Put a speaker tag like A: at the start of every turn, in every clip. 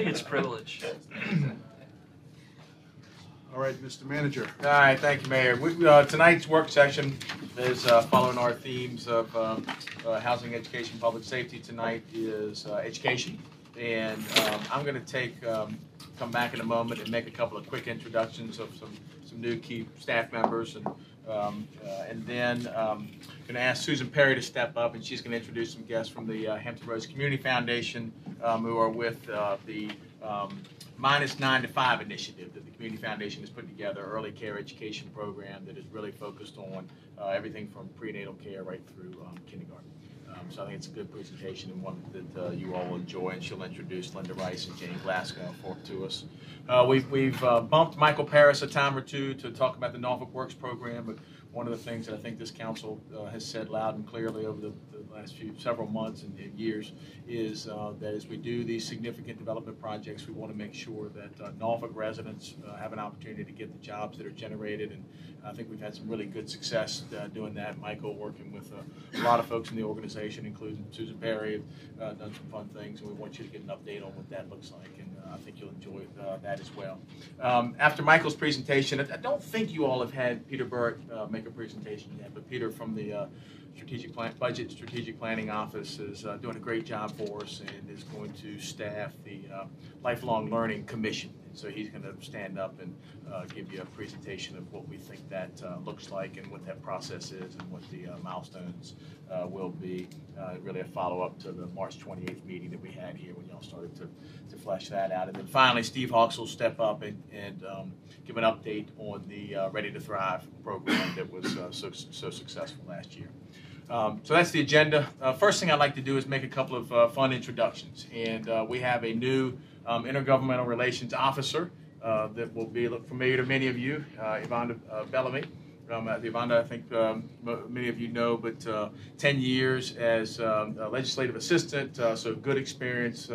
A: It's a privilege.
B: All right, Mr. Manager.
C: All right, thank you, Mayor. We, uh, tonight's work session is uh, following our themes of um, uh, housing, education, public safety. Tonight is uh, education, and um, I'm going to take um, come back in a moment and make a couple of quick introductions of some some new key staff members, and um, uh, and then um, going to ask Susan Perry to step up, and she's going to introduce some guests from the uh, Hampton Roads Community Foundation um, who are with uh, the um, minus nine to five initiative that the Community Foundation has put together, early care education program that is really focused on uh, everything from prenatal care right through um, kindergarten. Um, so I think it's a good presentation and one that uh, you all will enjoy. And she'll introduce Linda Rice and Jane Glasgow for to us. Uh, we've we've uh, bumped Michael Paris a time or two to talk about the Norfolk Works program, but one of the things that I think this council uh, has said loud and clearly over the, the last few several months and, years is uh, that as we do these significant development projects, we want to make sure that uh, Norfolk residents uh, have an opportunity to get the jobs that are generated. And I think we've had some really good success uh, doing that. Michael working with uh, a lot of folks in the organization, including Susan Perry, have done some fun things, and we want you to get an update on what that looks like. And I think you'll enjoy that as well. Um, after Michael's presentation, I don't think you all have had Peter Burritt make a presentation yet, but Peter from the strategic plan, budget strategic planning office is uh, doing a great job for us and is going to staff the uh, lifelong learning commission. And so he's going to stand up and uh, give you a presentation of what we think that uh, looks like and what that process is and what the uh, milestones uh, will be. really a follow up to the March 28th meeting that we had here when y'all started to, to flesh that out. And then finally, Steve Hawks will step up and, and um, give an update on the Ready to Thrive program that was so, so successful last year. Um, so that's the agenda. Uh, first thing I'd like to do is make a couple of uh, fun introductions. And uh, we have a new um, intergovernmental relations officer uh, that will be familiar to many of you, uh, Yvonne uh, Bellamy. Um, Yvonne, I think um, many of you know, but 10 years as um, legislative assistant, so good experience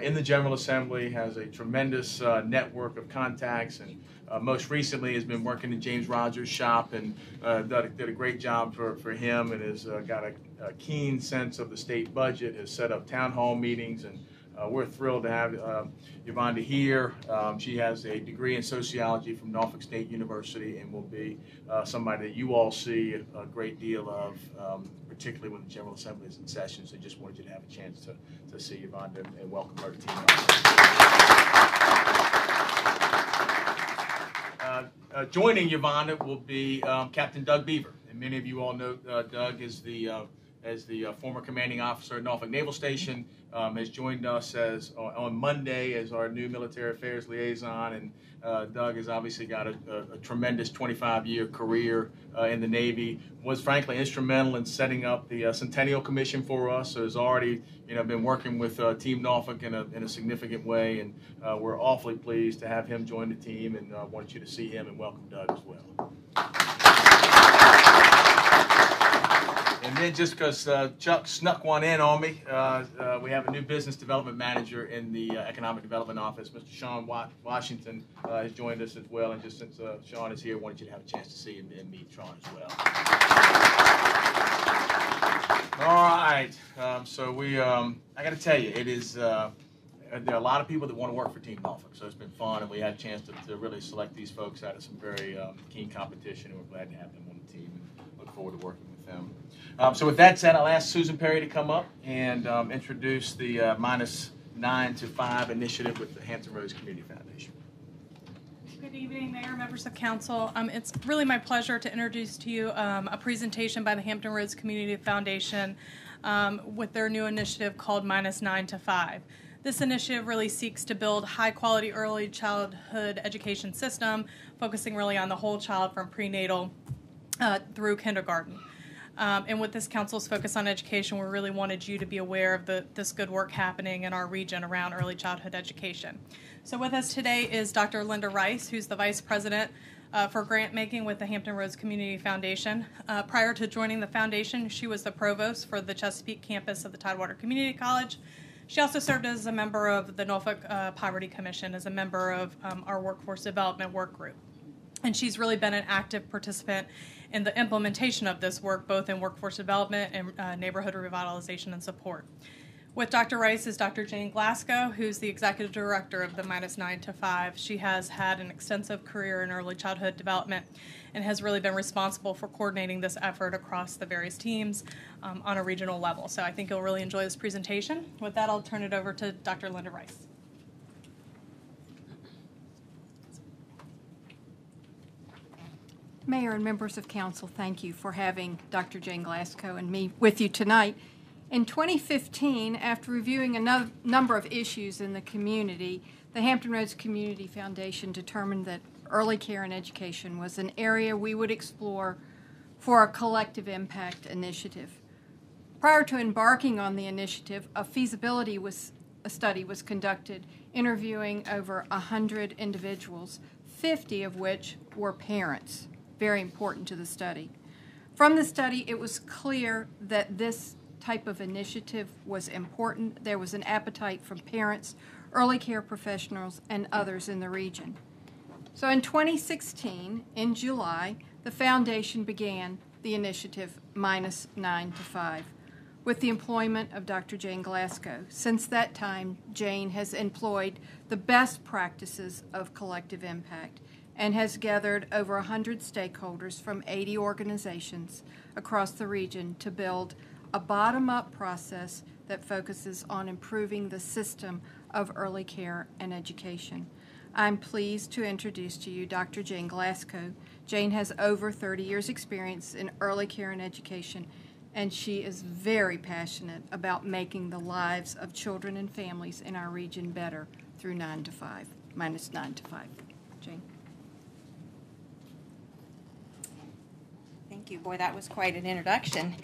C: in the General Assembly, has a tremendous network of contacts and uh, most recently has been working in James Rogers' shop and uh, did, a, did, a, great job for, for him and has uh, got a, a, keen sense of the state budget, has set up town hall meetings, and uh, we're thrilled to have uh, Yvonne here. Um, she has a degree in sociology from Norfolk State University and will be uh, somebody that you all see a, a great deal of, um, particularly when the General Assembly is in session. So just wanted you to have a chance to, to see Yvonne and, and welcome her to Team uh, joining Yvonne will be um, Captain Doug Beaver. And many of you all know uh, Doug is the uh, as the uh, former commanding officer at Norfolk Naval Station, um, has joined us as on Monday as our new military affairs liaison. And uh, Doug has obviously got a, a, a tremendous 25-year career uh, in the Navy. Was frankly instrumental in setting up the uh, Centennial Commission for us. So has already, you know, been working with uh, Team Norfolk in a, in a significant way, and uh, we're awfully pleased to have him join the team. And uh, want you to see him and welcome Doug as well. And then just because uh, Chuck snuck one in on me, uh, uh, we have a new business development manager in the uh, economic development office. Mr. Sean Washington uh, has joined us as well. And just since uh, Sean is here, I wanted you to have a chance to see and, and meet Sean as well. All right. Um, so we, um, I got to tell you, it is. there are a lot of people that want to work for Team Norfolk, so it's been fun, and we had a chance to, to really select these folks out of some very um, keen competition, and we're glad to have them on the team and look forward to working with them. Um, so with that said, I'll ask Susan Perry to come up and um, introduce the uh, minus nine to five initiative with the Hampton Roads Community Foundation.
D: Good evening, Mayor, members of council. Um, it's really my pleasure to introduce to you um, a presentation by the Hampton Roads Community Foundation um, with their new initiative called Minus Nine to Five. This initiative really seeks to build high quality early childhood education system, focusing really on the whole child from prenatal uh, through kindergarten. Um, and with this council's focus on education, we really wanted you to be aware of the, this good work happening in our region around early childhood education. So, with us today is Dr. Linda Rice, who's the Vice President uh, for grant making with the Hampton Roads Community Foundation. Uh, prior to joining the foundation, she was the provost for the Chesapeake campus of the Tidewater Community College. She also served as a member of the Norfolk uh, Poverty Commission, as a member of um, our workforce development work group. And she's really been an active participant in the implementation of this work, both in workforce development and uh, neighborhood revitalization and support. With Dr. Rice is Dr. Jane Glasgow, who's the executive director of the Minus Nine to Five. She has had an extensive career in early childhood development and has really been responsible for coordinating this effort across the various teams um, on a regional level. So I think you'll really enjoy this presentation. With that, I'll turn it over to Dr. Linda Rice.
A: Mayor and members of council, thank you for having Dr. Jane Glasgow and me with you tonight. In 2015, after reviewing a number of issues in the community, the Hampton Roads Community Foundation determined that early care and education was an area we would explore for a collective impact initiative. Prior to embarking on the initiative, a feasibility was a study was conducted interviewing over 100 individuals, 50 of which were parents very important to the study. From the study, it was clear that this type of initiative was important. There was an appetite from parents, early care professionals, and others in the region. So in 2016, in July, the foundation began the initiative Minus 9 to 5 with the employment of Dr. Jane Glasgow. Since that time, Jane has employed the best practices of collective impact and has gathered over 100 stakeholders from 80 organizations across the region to build a bottom up process that focuses on improving the system of early care and education. I'm pleased to introduce to you Dr. Jane Glasgow. Jane has over 30 years' experience in early care and education, and she is very passionate about making the lives of children and families in our region better through 9 to 5, minus 9 to 5. Jane.
E: Thank you. Boy, that was quite an introduction.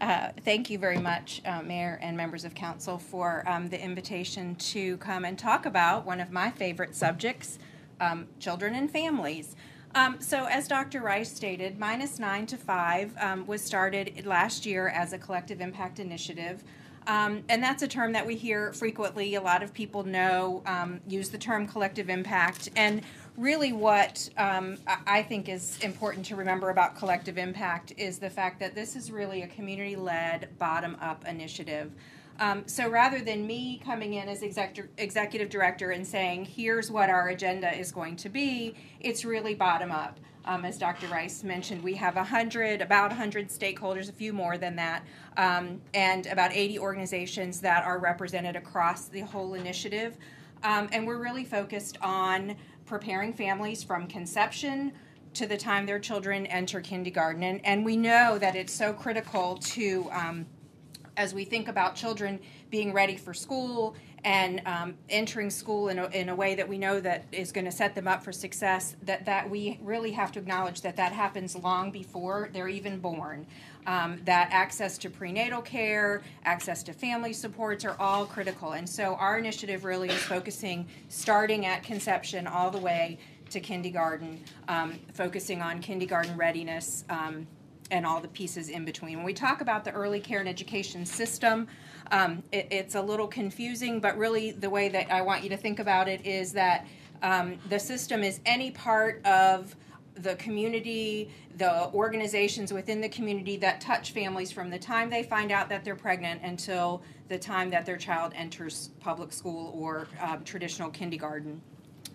E: Uh, thank you very much, uh, Mayor and members of Council, for um, the invitation to come and talk about one of my favorite subjects um, children and families. Um, so, as Dr. Rice stated, Minus 9 to 5 um, was started last year as a collective impact initiative. Um, and that's a term that we hear frequently. A lot of people know, um, use the term collective impact. And really, what um, I think is important to remember about collective impact is the fact that this is really a community led, bottom up initiative. Um, so rather than me coming in as exec- executive director and saying, here's what our agenda is going to be, it's really bottom up. Um, as Dr. Rice mentioned, we have 100, about 100 stakeholders, a few more than that, um, and about 80 organizations that are represented across the whole initiative. Um, and we're really focused on preparing families from conception to the time their children enter kindergarten. And, and we know that it's so critical to, um, as we think about children being ready for school and um, entering school in a, in a way that we know that is going to set them up for success that, that we really have to acknowledge that that happens long before they're even born um, that access to prenatal care access to family supports are all critical. And so our initiative really is focusing starting at conception all the way to kindergarten um, focusing on kindergarten readiness um, and all the pieces in between. When we talk about the early care and education system um, it, it's a little confusing, but really the way that I want you to think about it is that um, the system is any part of the community, the organizations within the community that touch families from the time they find out that they're pregnant until the time that their child enters public school or um, traditional kindergarten.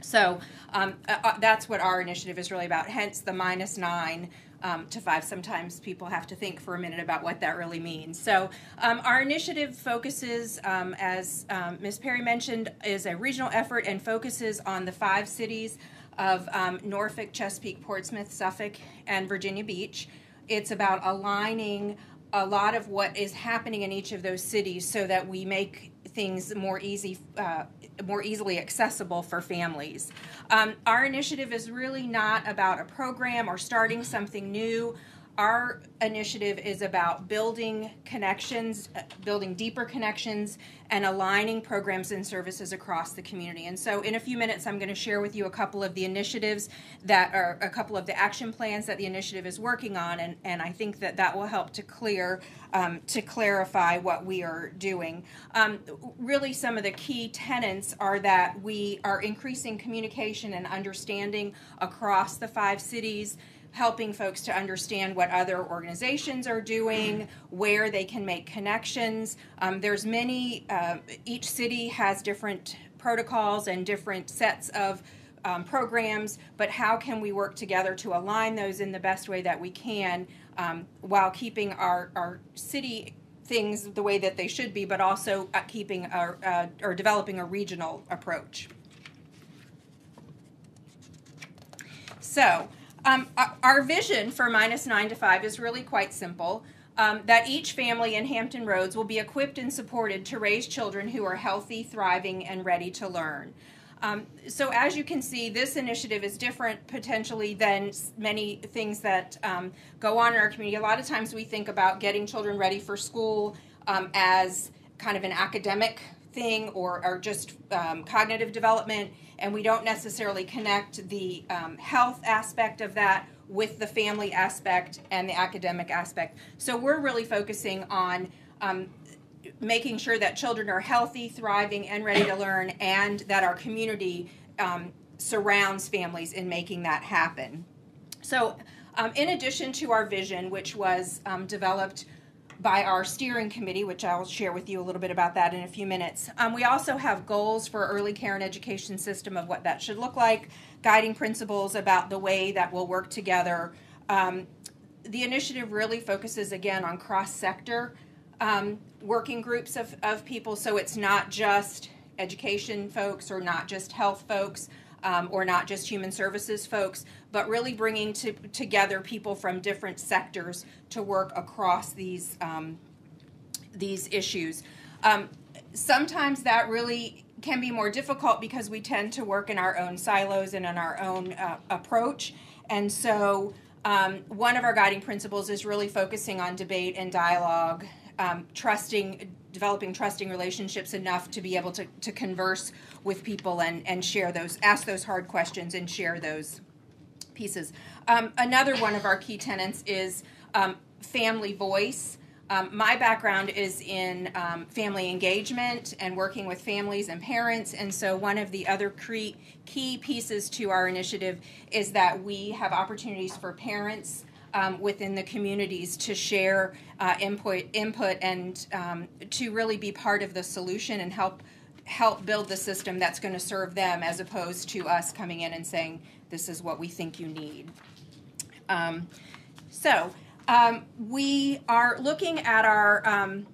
E: So um, uh, uh that's what our initiative is really about, hence the minus nine um, to five. Sometimes people have to think for a minute about what that really means. So, um, our initiative focuses, um, as um, Ms. Perry mentioned, is a regional effort and focuses on the five cities of um, Norfolk, Chesapeake, Portsmouth, Suffolk, and Virginia Beach. It's about aligning a lot of what is happening in each of those cities so that we make things more easy, uh, more easily accessible for families. Um, our initiative is really not about a program or starting something new our initiative is about building connections, uh, building deeper connections, and aligning programs and services across the community. And so, in a few minutes, I'm going to share with you a couple of the initiatives that are a couple of the action plans that the initiative is working on, and, and I think that that will help to clear um, to clarify what we are doing. Um, really, some of the key tenets are that we are increasing communication and understanding across the five cities helping folks to understand what other organizations are doing, where they can make connections. Um, there's many. Uh, each city has different protocols and different sets of um, programs, but how can we work together to align those in the best way that we can um, while keeping our, our city things the way that they should be, but also uh, keeping our, uh, or developing a regional approach. So, um, our vision for minus nine to five is really quite simple. Um, that each family in Hampton Roads will be equipped and supported to raise children who are healthy, thriving, and ready to learn. Um, so, as you can see, this initiative is different potentially than many things that um, go on in our community. A lot of times we think about getting children ready for school um, as kind of an academic thing or, or just um, cognitive development, and we don't necessarily connect the um, health aspect of that with the family aspect and the academic aspect. So, we're really focusing on um, making sure that children are healthy, thriving, and ready to learn, and that our community um, surrounds families in making that happen. So, um, in addition to our vision, which was um, developed by our steering committee, which I'll share with you a little bit about that in a few minutes. Um, we also have goals for early care and education system of what that should look like, guiding principles about the way that we'll work together. Um, the initiative really focuses again on cross sector um, working groups of, of people, so it's not just education folks or not just health folks. Um, or not just human services folks, but really bringing to, together people from different sectors to work across these um, these issues. Um, sometimes that really can be more difficult because we tend to work in our own silos and in our own uh, approach, and so um, one of our guiding principles is really focusing on debate and dialogue um, trusting, developing trusting relationships enough to be able to, to converse with people and, and share those, ask those hard questions and share those pieces. Um, another one of our key tenets is um, family voice. Um, my background is in um, family engagement and working with families and parents, and so one of the other key, key pieces to our initiative is that we have opportunities for parents um, within the communities to share uh, input, input, and um, to really be part of the solution and help help build the system that's going to serve them, as opposed to us coming in and saying this is what we think you need. Um, so um, we are looking at our um,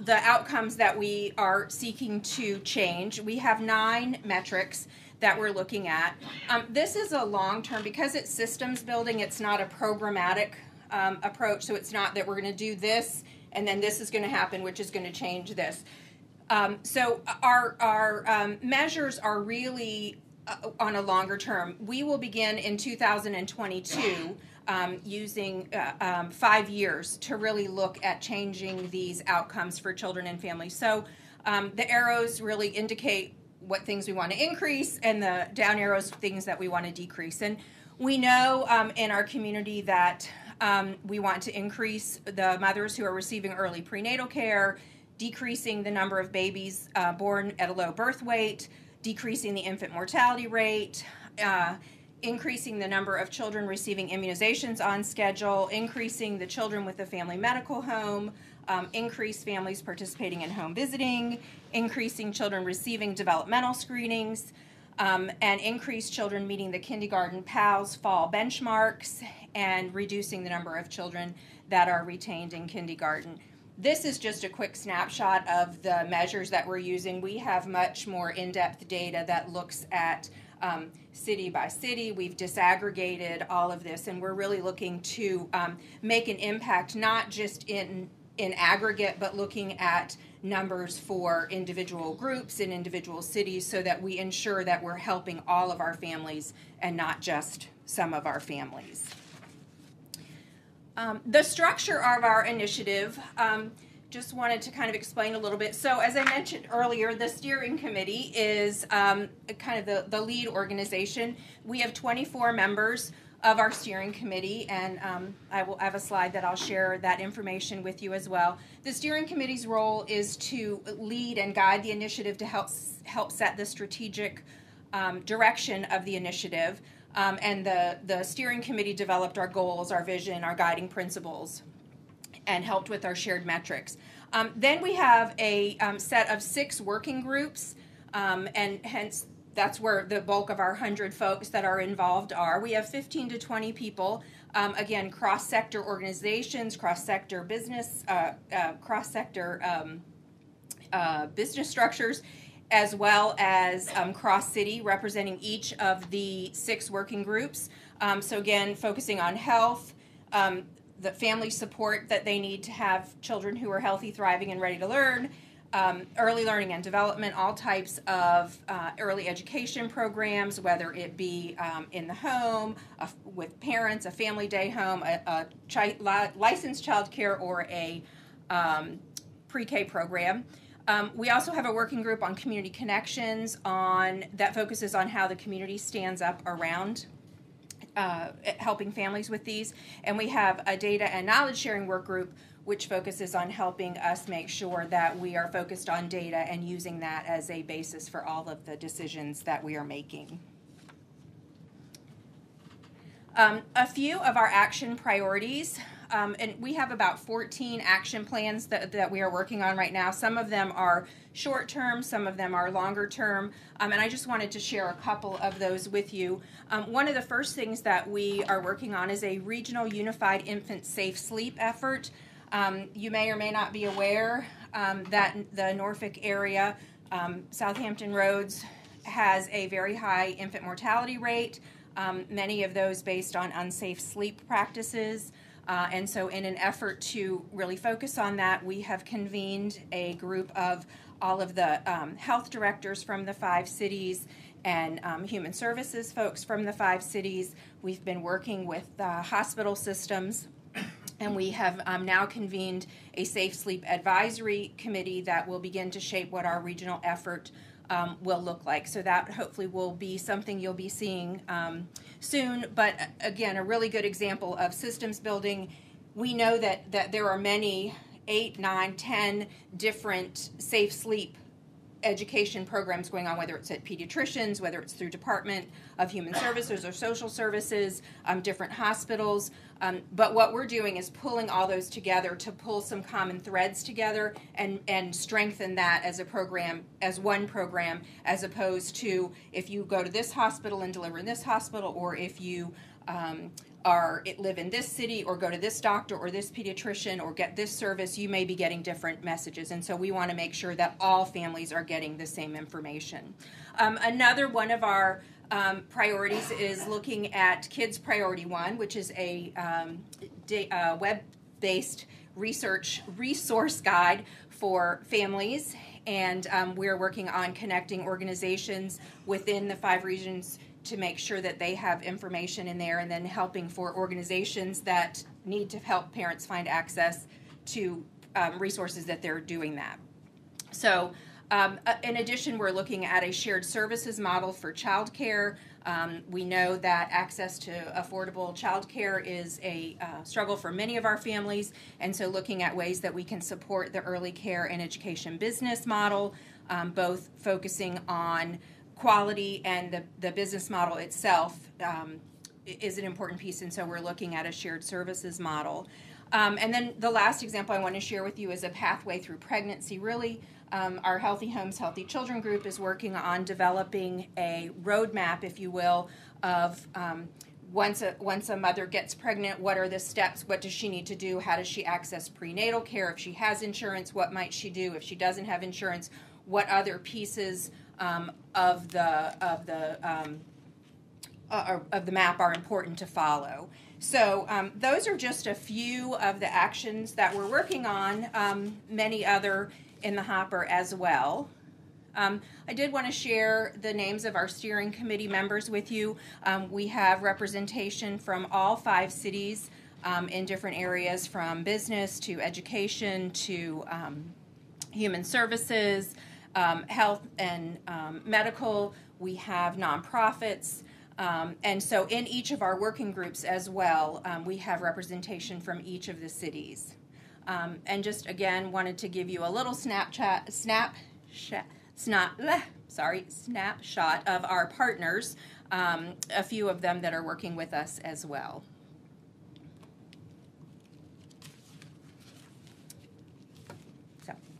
E: the outcomes that we are seeking to change. We have nine metrics that we're looking at. Um, this is a long term, because it's systems building, it's not a programmatic um, approach. So it's not that we're going to do this and then this is going to happen, which is going to change this. Um, so our, our um, measures are really uh, on a longer term. We will begin in 2022. Um, using uh, um, five years to really look at changing these outcomes for children and families. So um, the arrows really indicate what things we want to increase, and the down arrows things that we want to decrease. And we know um, in our community that um, we want to increase the mothers who are receiving early prenatal care, decreasing the number of babies uh, born at a low birth weight, decreasing the infant mortality rate. Uh, increasing the number of children receiving immunizations on schedule, increasing the children with the family medical home, um, increase families participating in home visiting, increasing children receiving developmental screenings, um, and increase children meeting the kindergarten PALS fall benchmarks, and reducing the number of children that are retained in kindergarten. This is just a quick snapshot of the measures that we're using. We have much more in depth data that looks at um, city by city. We've disaggregated all of this, and we're really looking to um, make an impact not just in in aggregate, but looking at numbers for individual groups in individual cities so that we ensure that we're helping all of our families and not just some of our families. Um, the structure of our initiative, um, just wanted to kind of explain a little bit. So, as I mentioned earlier, the steering committee is um, kind of the, the lead organization. We have 24 members of our steering committee, and um, I will have a slide that I'll share that information with you as well. The steering committee's role is to lead and guide the initiative to help help set the strategic um, direction of the initiative. Um, and the, the steering committee developed our goals, our vision, our guiding principles, and helped with our shared metrics. Um, then we have a um, set of six working groups, um, and hence that's where the bulk of our 100 folks that are involved are. We have 15 to 20 people, um, again, cross sector organizations, cross sector business, uh, uh, cross sector um, uh, business structures, as well as um, cross city, representing each of the six working groups. Um, so, again, focusing on health, um, the family support that they need to have children who are healthy, thriving, and ready to learn. Um, early learning and development, all types of uh, early education programs, whether it be um, in the home, uh, with parents, a family day home, a, a chi- li- licensed child care, or a um, pre K program. Um, we also have a working group on community connections on that focuses on how the community stands up around uh, helping families with these. And we have a data and knowledge sharing work group which focuses on helping us make sure that we are focused on data and using that as a basis for all of the decisions that we are making. Um, a few of our action priorities, um, and we have about 14 action plans that, that we are working on right now. Some of them are short term, some of them are longer term, um, and I just wanted to share a couple of those with you. Um, one of the first things that we are working on is a regional unified infant safe sleep effort. Um, you may or may not be aware um, that the Norfolk area, um, Southampton Roads, has a very high infant mortality rate, um, many of those based on unsafe sleep practices. Uh, and so, in an effort to really focus on that, we have convened a group of all of the um, health directors from the five cities and um, human services folks from the five cities. We've been working with hospital systems and we have um, now convened a Safe Sleep Advisory Committee that will begin to shape what our regional effort um, will look like. So that hopefully will be something you'll be seeing um, soon. But uh, again, a really good example of systems building. We know that that there are many eight, nine, ten different safe sleep education programs going on, whether it's at pediatricians, whether it's through Department of Human Services or Social Services, um, different hospitals. Um, but what we're doing is pulling all those together to pull some common threads together and, and strengthen that as a program, as one program, as opposed to if you go to this hospital and deliver in this hospital, or if you um, are it live in this city or go to this doctor or this pediatrician or get this service, you may be getting different messages. And so we want to make sure that all families are getting the same information. Um, another one of our um, priorities is looking at Kids Priority One, which is a um, uh, web based research resource guide for families. And um, we're working on connecting organizations within the five regions to make sure that they have information in there and then helping for organizations that need to help parents find access to um, resources that they're doing that. So, um, uh, in addition, we're looking at a shared services model for childcare. Um, we know that access to affordable childcare is a uh, struggle for many of our families, and so looking at ways that we can support the early care and education business model, um, both focusing on quality and the, the business model itself um, is an important piece, and so we're looking at a shared services model. Um, and then the last example I want to share with you is a pathway through pregnancy. Really, um, our Healthy Homes, Healthy Children group is working on developing a roadmap, if you will, of um, once a once a mother gets pregnant, what are the steps? What does she need to do? How does she access prenatal care? If she has insurance, what might she do? If she doesn't have insurance, what other pieces um, of the of the um, uh, of the map are important to follow. So um, those are just a few of the actions that we're working on. Um, many other in the hopper as well. Um, I did want to share the names of our steering committee members with you. Um, we have representation from all five cities um, in different areas from business to education to um, human services, um, health and um, medical. We have nonprofits. and so, in each of our working groups as well, we have representation from each of the cities. Um, and just again, wanted to give you a little Snapchat, snap, snap, bleh, sorry, snapshot of our partners, um, a few of them that are working with us as well.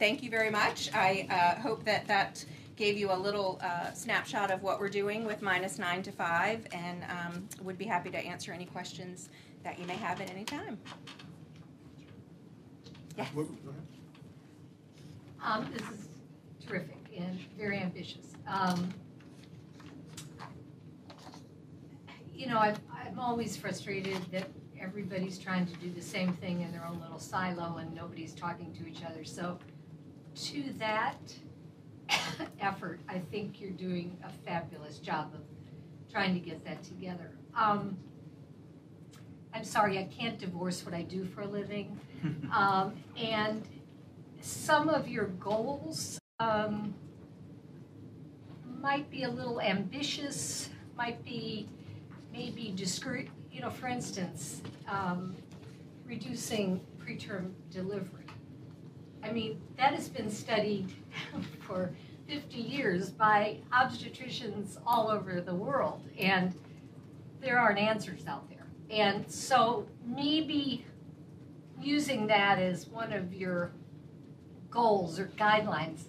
E: Thank you very much. I uh, hope that that gave you a little uh, snapshot of what we're doing with minus nine to five, and um, would be happy to answer any questions that you may have at any time. Yes.
B: What- go ahead.
F: Um, this is terrific and very ambitious. Um, you know, I've, I'm always frustrated that everybody's trying to do the same thing in their own little silo and nobody's talking to each other. So, to that effort, I think you're doing a fabulous job of trying to get that together. Um, I'm sorry, I can't divorce what I do for a living. Um, and some of your goals um, might be a little ambitious, might be maybe discourage, you know, for instance, um, reducing preterm delivery. I mean, that has been studied for 50 years by obstetricians all over the world, and there aren't answers out there. And so maybe using that as one of your goals or guidelines,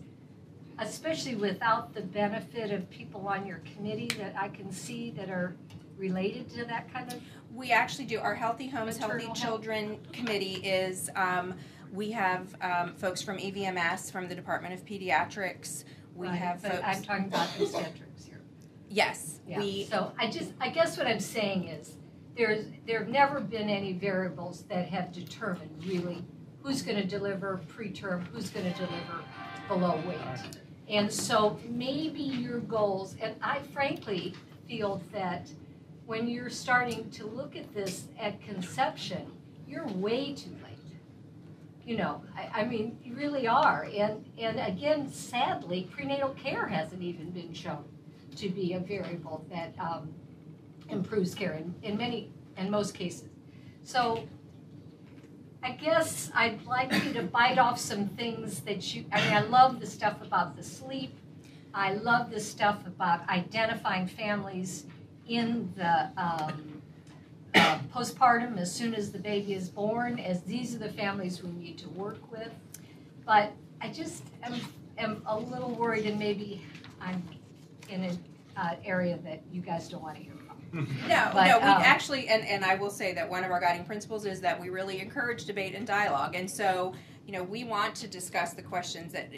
F: especially without the benefit of people on your committee that I can see that are related to that kind of,
E: We actually do. Our Healthy Homes, Healthy
F: Maternal health.
E: Children Committee is, um, we have um, folks from EVMS, from the Department of Pediatrics. We
F: Right,
E: have folks.
F: I'm talking about obstetrics here.
E: yes,
F: Yeah,
E: we.
F: so I just, I guess what I'm saying is, there's, there have never been any variables that have determined really who's gonna deliver preterm, who's gonna deliver below weight. And so maybe your goals, and I frankly feel that when you're starting to look at this at conception, you're way too late. You know, I, I mean, you really are. And, and again, sadly, prenatal care hasn't even been shown to be a variable that um, improves care in, in many, in most cases. So I guess I'd like you to bite off some things that you, I mean, I love the stuff about the sleep. I love the stuff about identifying families in the um, uh, postpartum as soon as the baby is born, as these are the families we need to work with. But I just am, am a little worried, and maybe I'm in an uh, area that you guys don't want to hear from.
E: No,
F: But,
E: no, we
F: um,
E: actually, and, and I will say that one of our guiding principles is that we really encourage debate and dialogue. And so, you know, we want to discuss the questions that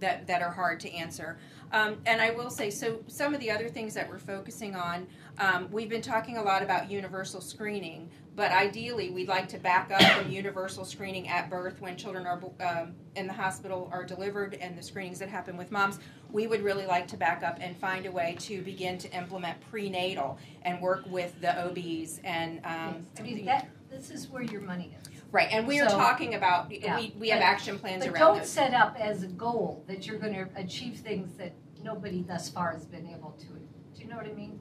E: that, that are hard to answer. Um, and I will say, so some of the other things that we're focusing on, um, we've been talking a lot about universal screening, but ideally we'd like to back up from universal screening at birth when children are um, in the hospital are delivered and the screenings that happen with moms. We would really like to back up and find a way to begin to implement prenatal and work with the OBs and um,
F: I mean, that, this is where your money is.
E: right. And we are
F: So-
E: talking about
F: Yeah.
E: we, we have
F: But-
E: action plans
F: But
E: around
F: don't
E: those.
F: set up as a goal that you're going to achieve things that nobody thus far has been able to. Do you know what I mean?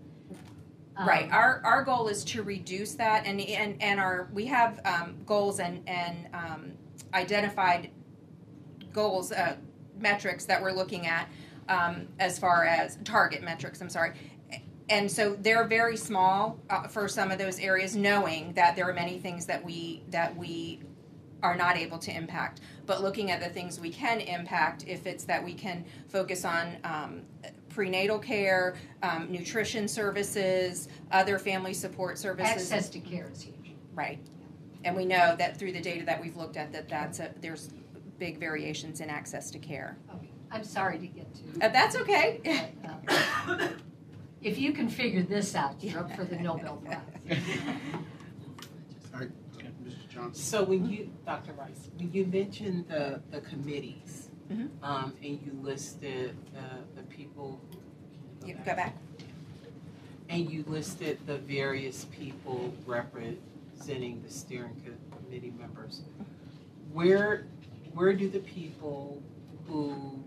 E: Right.
F: Um,
E: Our our goal is to reduce that, and and and our we have um, goals and and um, identified goals uh, metrics that we're looking at um, as far as target metrics. I'm sorry. And so they're very small uh, for some of those areas, knowing that there are many things that we that we are not able to impact. But looking at the things we can impact, if it's that we can focus on um, prenatal care, um, nutrition services, other family support services,
F: Access to care is huge.
E: right? And we know that through the data that we've looked at, that that's a, there's big variations in access to care.
F: Okay. I'm sorry to get to.
E: Uh, that's okay.
F: but, um, If you can figure this out, you're up for the Nobel Prize.
B: All right, Mr. Johnson.
G: So when you, Dr. Rice, when you mentioned the, the committees,
E: Mhm.
G: um, and you listed the, the people.
E: You go back.
G: And you listed the various people representing the steering committee members. Where, where do the people who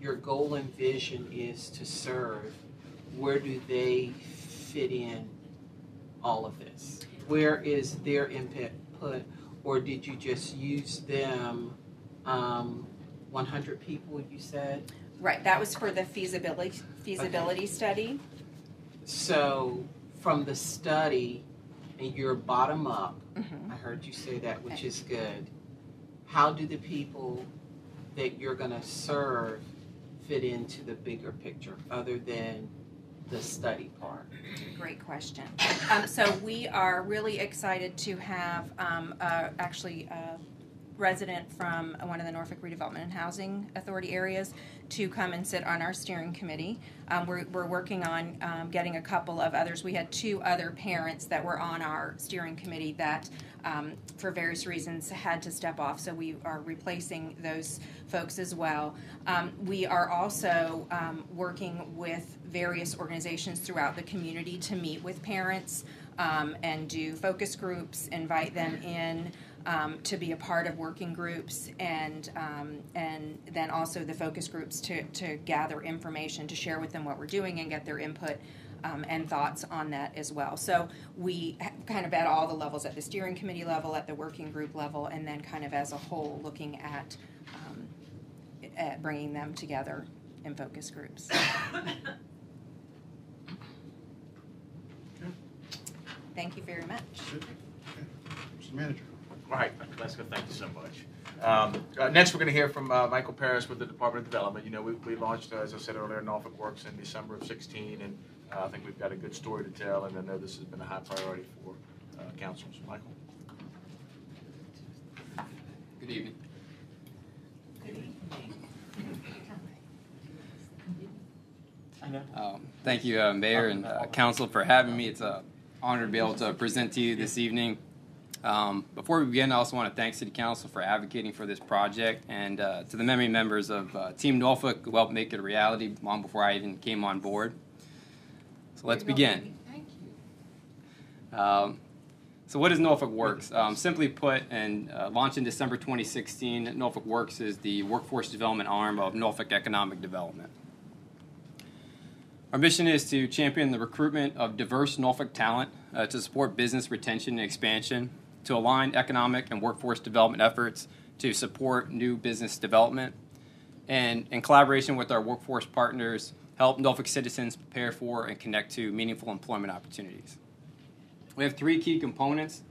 G: your goal and vision is to serve, where do they fit in all of this? Where is their input, put, or did you just use them, um, one hundred people, you said?
E: Right, that was for the feasibility, feasibility study.
G: So, from the study, and you're bottom up,
E: Mhm.
G: I heard you say that, which is good. How do the people that you're gonna serve fit into the bigger picture, other than the study part?
E: Great question. Um, so we are really excited to have, um, uh, actually, a resident from one of the Norfolk Redevelopment and Housing Authority areas to come and sit on our steering committee. Um, we're, we're working on, um, getting a couple of others. We had two other parents that were on our steering committee that, um, for various reasons, had to step off, so we are replacing those folks as well. Um, we are also, um, working with various organizations throughout the community to meet with parents, um, and do focus groups, invite them in, um, to be a part of working groups and um, and then also the focus groups to, to gather information to share with them what we're doing and get their input um, and thoughts on that as well. So we kind of at all the levels at the steering committee level, at the working group level, and then kind of as a whole looking at um, at bringing them together in focus groups. Thank you very much.
B: Good. Mr. Manager.
C: All right, Leska, thank you so much. Um, uh, next, we're going to hear from uh, Michael Paris with the Department of Development. You know, we, we launched, uh, as I said earlier, Norfolk Works in December of 16, and uh, I think we've got a good story to tell, and I know this has been a high priority for uh, councils. Michael?
H: Good evening. Good evening. Um, Thank you, uh, Mayor and uh, Council, for having me. It's an honor to be able to present to you this evening. Um, Before we begin, I also want to thank City Council for advocating for this project, and uh, to the many members of uh, Team Norfolk who helped make it a reality long before I even came on board. So let's begin.
A: Thank you.
H: Um, so, what is Norfolk Works? Um, simply put, and uh, launched in December 2016, Norfolk Works is the workforce development arm of Norfolk Economic Development. Our mission is to champion the recruitment of diverse Norfolk talent, uh, to support business retention and expansion, to align economic and workforce development efforts to support new business development, and in collaboration with our workforce partners, help Norfolk citizens prepare for and connect to meaningful employment opportunities. We have three key components.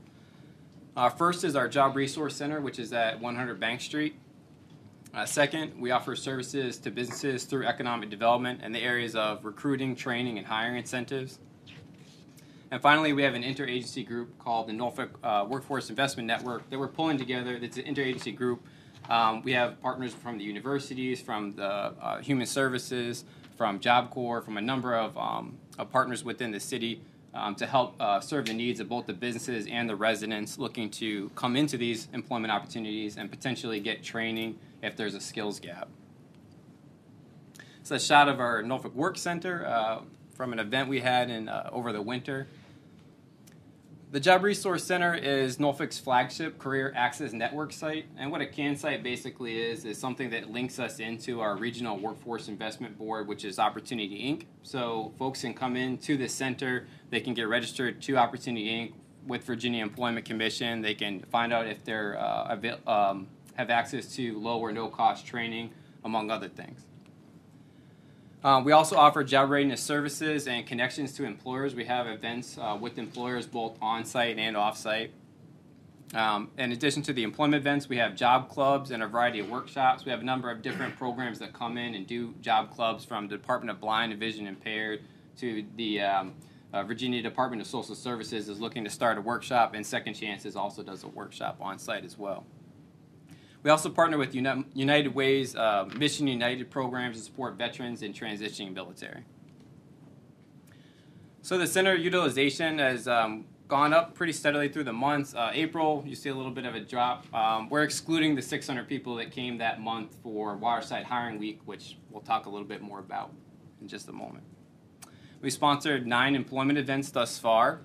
H: Uh, first is our Job Resource Center, which is at 100 Bank Street. Uh, second, we offer services to businesses through economic development in the areas of recruiting, training, and hiring incentives. And finally, we have an interagency group called the Norfolk uh, Workforce Investment Network that we're pulling together. It's an interagency group. Um, we have partners from the universities, from the uh, human services, from Job Corps, from a number of, um, of partners within the city um, to help uh, serve the needs of both the businesses and the residents looking to come into these employment opportunities and potentially get training if there's a skills gap. It's a shot of our Norfolk Work Center uh, from an event we had in uh, over the winter. The Job Resource Center is Norfolk's flagship career access network site, and what a CAN site basically is is something that links us into our regional workforce investment board, which is Opportunity Inc. So folks can come in to the center, they can get registered to Opportunity Inc. with Virginia Employment Commission. They can find out if they're uh, um, have access to low or no cost training, among other things. Um, we also offer job readiness services and connections to employers. We have events uh, with employers both on site and off site. Um, in addition to the employment events, we have job clubs and a variety of workshops. We have a number of different programs that come in and do job clubs from the Department of Blind and Vision Impaired to the um, uh, Virginia Department of Social Services is looking to start a workshop, and Second Chances also does a workshop on site as well. We also partner with United Way's uh, Mission United programs to support veterans and transitioning military. So the center utilization has um, gone up pretty steadily through the months. Uh, April, you see a little bit of a drop. Um, we're excluding the 600 people that came that month for Waterside Hiring Week, which we'll talk a little bit more about in just a moment. We sponsored nine employment events thus far.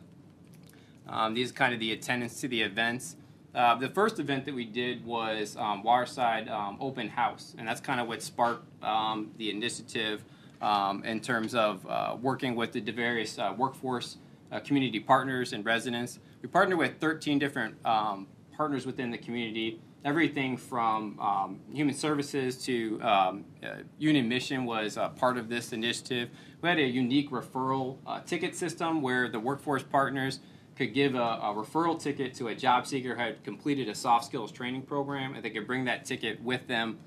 H: Um, these are kind of the attendance to the events. Uh, the first event that we did was um, Waterside um, Open House, and that's kind of what sparked um, the initiative um, in terms of uh, working with the various uh, workforce uh, community partners and residents. We partner with 13 different um, partners within the community everything from um, human services to uh, Union Mission was part of this initiative. We had a unique referral uh, ticket system where the workforce partners could give a, a, referral ticket to a job seeker who had completed a soft skills training program, and they could bring that ticket with them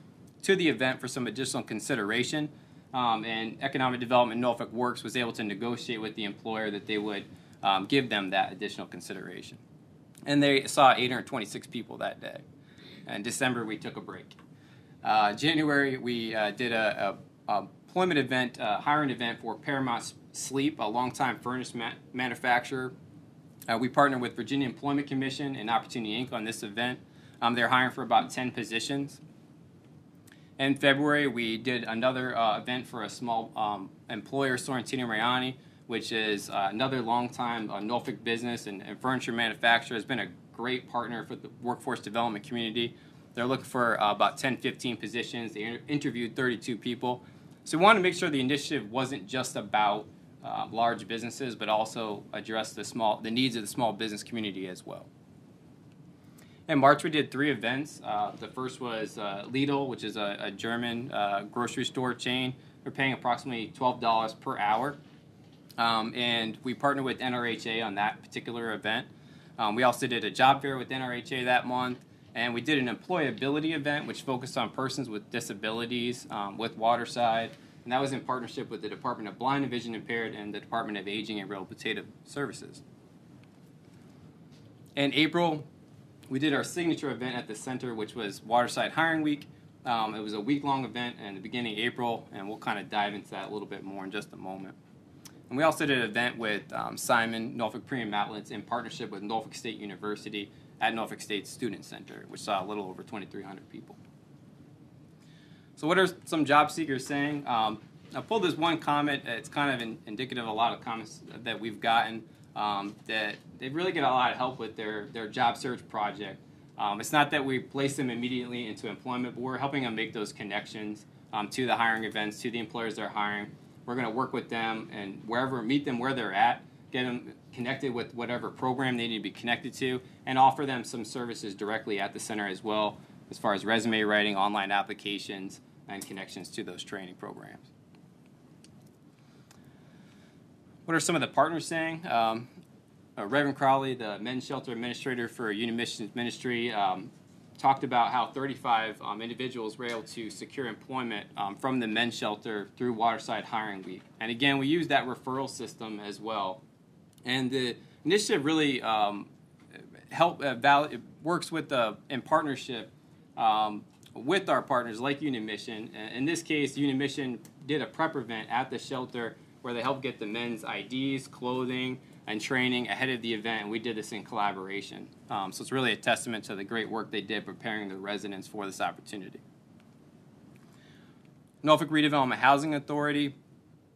H: to the event for some additional consideration. Um, and Economic Development Norfolk Works was able to negotiate with the employer that they would um, give them that additional consideration. And they saw 826 people that day. In December, we took a break. Uh, January, we uh, did a, a, a, employment event, uh, hiring event for Paramount Sleep, a longtime furnace ma- manufacturer. Uh, we partnered with Virginia Employment Commission and Opportunity Inc. on this event. Um, they're hiring for about 10 positions. In February, we did another uh, event for a small um, employer, Sorrentino Mariani, which is uh, another longtime uh, Norfolk business and, and, furniture manufacturer. Has been a great partner for the workforce development community. They're looking for uh, about 10, 15 positions. They inter- interviewed 32 people. So we wanted to make sure the initiative wasn't just about uh, large businesses, but also address the small, the needs of the small business community as well. In March, we did three events. Uh, the first was uh, Lidl, which is a, a German uh, grocery store chain. We're paying approximately $12 per hour. Um, and we partnered with NRHA on that particular event. Um, we also did a job fair with NRHA that month. And we did an employability event, which focused on persons with disabilities um, with Waterside. And that was in partnership with the Department of Blind and Vision Impaired and the Department of Aging and Rehabilitative Services. In April, we did our signature event at the center, which was Waterside Hiring Week. Um, it was a week long event in the beginning of April, and we'll kind of dive into that a little bit more in just a moment. And we also did an event with um, Simon Norfolk Premium Outlets in partnership with Norfolk State University at Norfolk State Student Center, which saw a little over 2,300 people. So, what are some job seekers saying? Um, I pulled this one comment. It's kind of in, indicative of a lot of comments that we've gotten um, that they really get a lot of help with their, their job search project. Um, it's not that we place them immediately into employment, but we're helping them make those connections um, to the hiring events, to the employers they're hiring. We're going to work with them and wherever, meet them where they're at, get them connected with whatever program they need to be connected to, and offer them some services directly at the center as well, as far as resume writing, online applications, and connections to those training programs. What are some of the partners saying? Um, uh, Reverend Crowley, the men's shelter administrator for Union Missions Ministry, um, talked about how 35 um, individuals were able to secure employment um, from the men's shelter through Waterside Hiring Week. And again, we use that referral system as well. And the initiative really um, help uh, works with the in partnership um, with our partners like Union Mission. In this case, Union Mission did a prep event at the shelter where they helped get the men's IDs, clothing, and training ahead of the event. And we did this in collaboration. Um, so it's really a testament to the great work they did preparing the residents for this opportunity. Norfolk Redevelopment Housing Authority,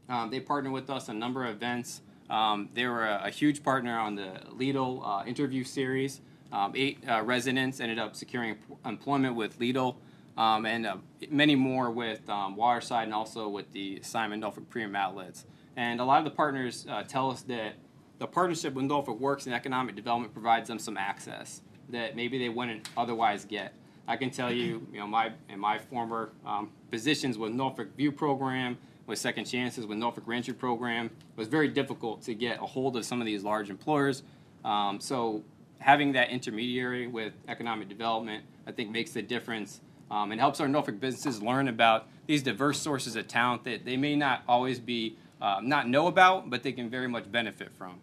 H: um, they partnered with us a number of events. Um, they were a, a, huge partner on the Lidl uh, interview series. Um, eight uh, residents ended up securing employment with Lidl um, and uh, many more with um, Waterside and also with the Simon Norfolk Premium Outlets. And a lot of the partners uh, tell us that the partnership with Norfolk Works and Economic Development provides them some access that maybe they wouldn't otherwise get. I can tell you, you know, my in my former um, positions with Norfolk View program, with Second Chances, with Norfolk Reentry program, it was very difficult to get a hold of some of these large employers. Um, so having that intermediary with economic development, I think, makes the difference um, and helps our Norfolk businesses learn about these diverse sources of talent that they may not always be uh, not know about, but they can very much benefit from.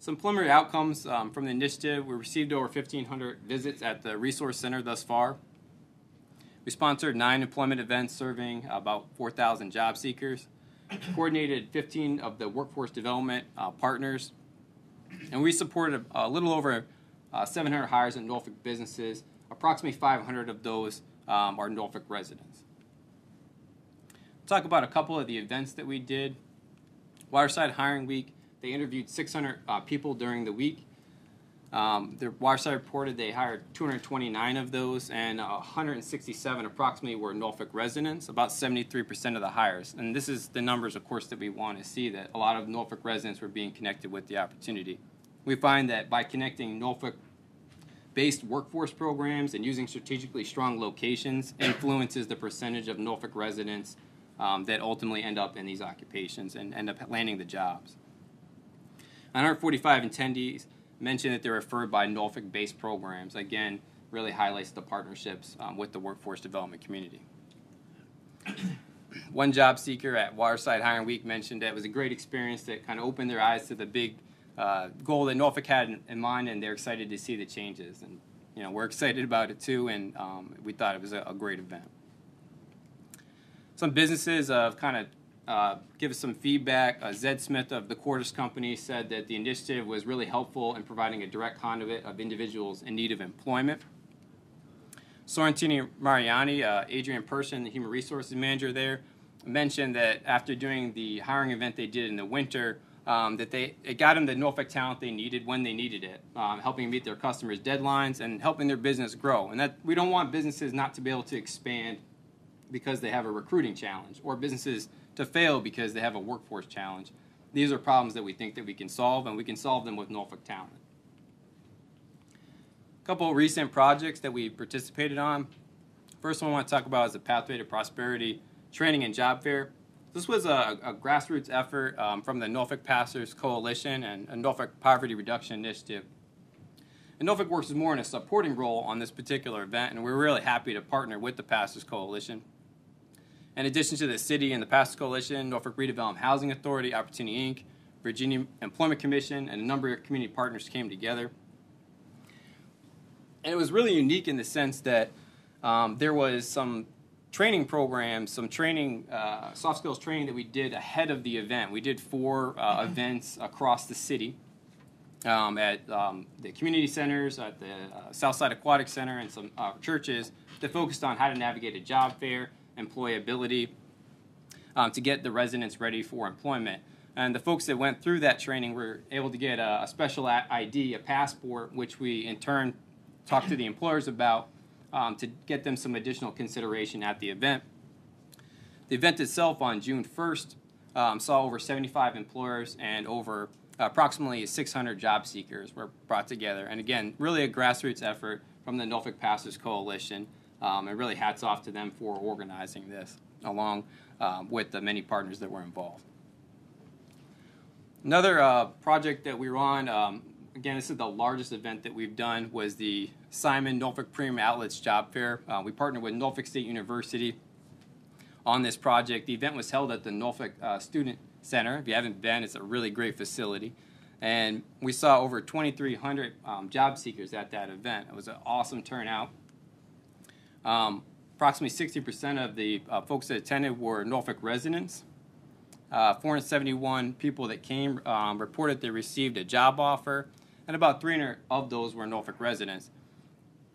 H: Some preliminary outcomes um, from the initiative we received over 1,500 visits at the Resource Center thus far. We sponsored nine employment events serving about 4,000 job seekers, coordinated 15 of the workforce development uh, partners, and we supported a, a little over uh, 700 hires in Norfolk businesses. Approximately 500 of those um, are Norfolk residents talk about a couple of the events that we did. Waterside Hiring Week, they interviewed 600 uh, people during the week. Um, the Waterside reported they hired 229 of those, and 167 approximately were Norfolk residents, about 73% of the hires. And this is the numbers, of course, that we want to see that a lot of Norfolk residents were being connected with the opportunity. We find that by connecting Norfolk based workforce programs and using strategically strong locations influences the percentage of Norfolk residents um, that ultimately end up in these occupations and end up landing the jobs. 145 attendees mentioned that they're referred by Norfolk based programs. Again, really highlights the partnerships um, with the workforce development community. One job seeker at Waterside Hiring Week mentioned that it was a great experience that kind of opened their eyes to the big uh, goal that Norfolk had in, in, mind, and they're excited to see the changes. And you know, we're excited about it too, and um, we thought it was a, a, great event. Some businesses have kind of uh, give us some feedback. Uh, Zed Smith of the Cordis Company said that the initiative was really helpful in providing a direct conduit of individuals in need of employment. Sorrentino Mariani, uh, Adrian Person, the human resources manager there, mentioned that after doing the hiring event they did in the winter, um, that they it got them the Norfolk talent they needed when they needed it, um, helping meet their customers' deadlines and helping their business grow. And that we don't want businesses not to be able to expand because they have a recruiting challenge, or businesses to fail because they have a workforce challenge. These are problems that we think that we can solve, and we can solve them with Norfolk talent A couple recent projects that we participated on. First one I want to talk about is the Pathway to Prosperity Training and Job Fair. This was a, a grassroots effort um, from the Norfolk Pastors Coalition and a Norfolk Poverty Reduction Initiative. And Norfolk Works more in a supporting role on this particular event, and we're really happy to partner with the Pastors Coalition. In addition to the city and the Pastors Coalition, Norfolk Redevelopment Housing Authority, Opportunity Inc., Virginia Employment Commission, and a number of community partners came together and it was really unique in the sense that um, there was some training programs, some training, uh, soft skills training that we did ahead of the event. We did four uh, events across the city um, at um, the community centers, at the uh, Southside Aquatic Center, and some uh, churches that focused on how to navigate a job fair, employability, um, to get the residents ready for employment. And the folks that went through that training were able to get a, a special ID, a passport, which we in turn talked to the employers about um, to get them some additional consideration at the event. The event itself on June 1st um, saw over 75 employers and over approximately 600 job seekers were brought together. And again, really a grassroots effort from the Norfolk Pastors Coalition. Um, and really hats off to them for organizing this along um, with the many partners that were involved. Another uh, project that we were on, um, again, this is the largest event that we've done, was the Simon Norfolk Premium Outlets Job Fair. Uh, we partnered with Norfolk State University on this project. The event was held at the Norfolk uh, Student Center. If you haven't been, it's a really great facility. And we saw over 2,300 um, job seekers at that event. It was an awesome turnout. Um, approximately 60% of the uh, folks that attended were Norfolk residents. Uh, 471 people that came um, reported they received a job offer, and about 300 of those were Norfolk residents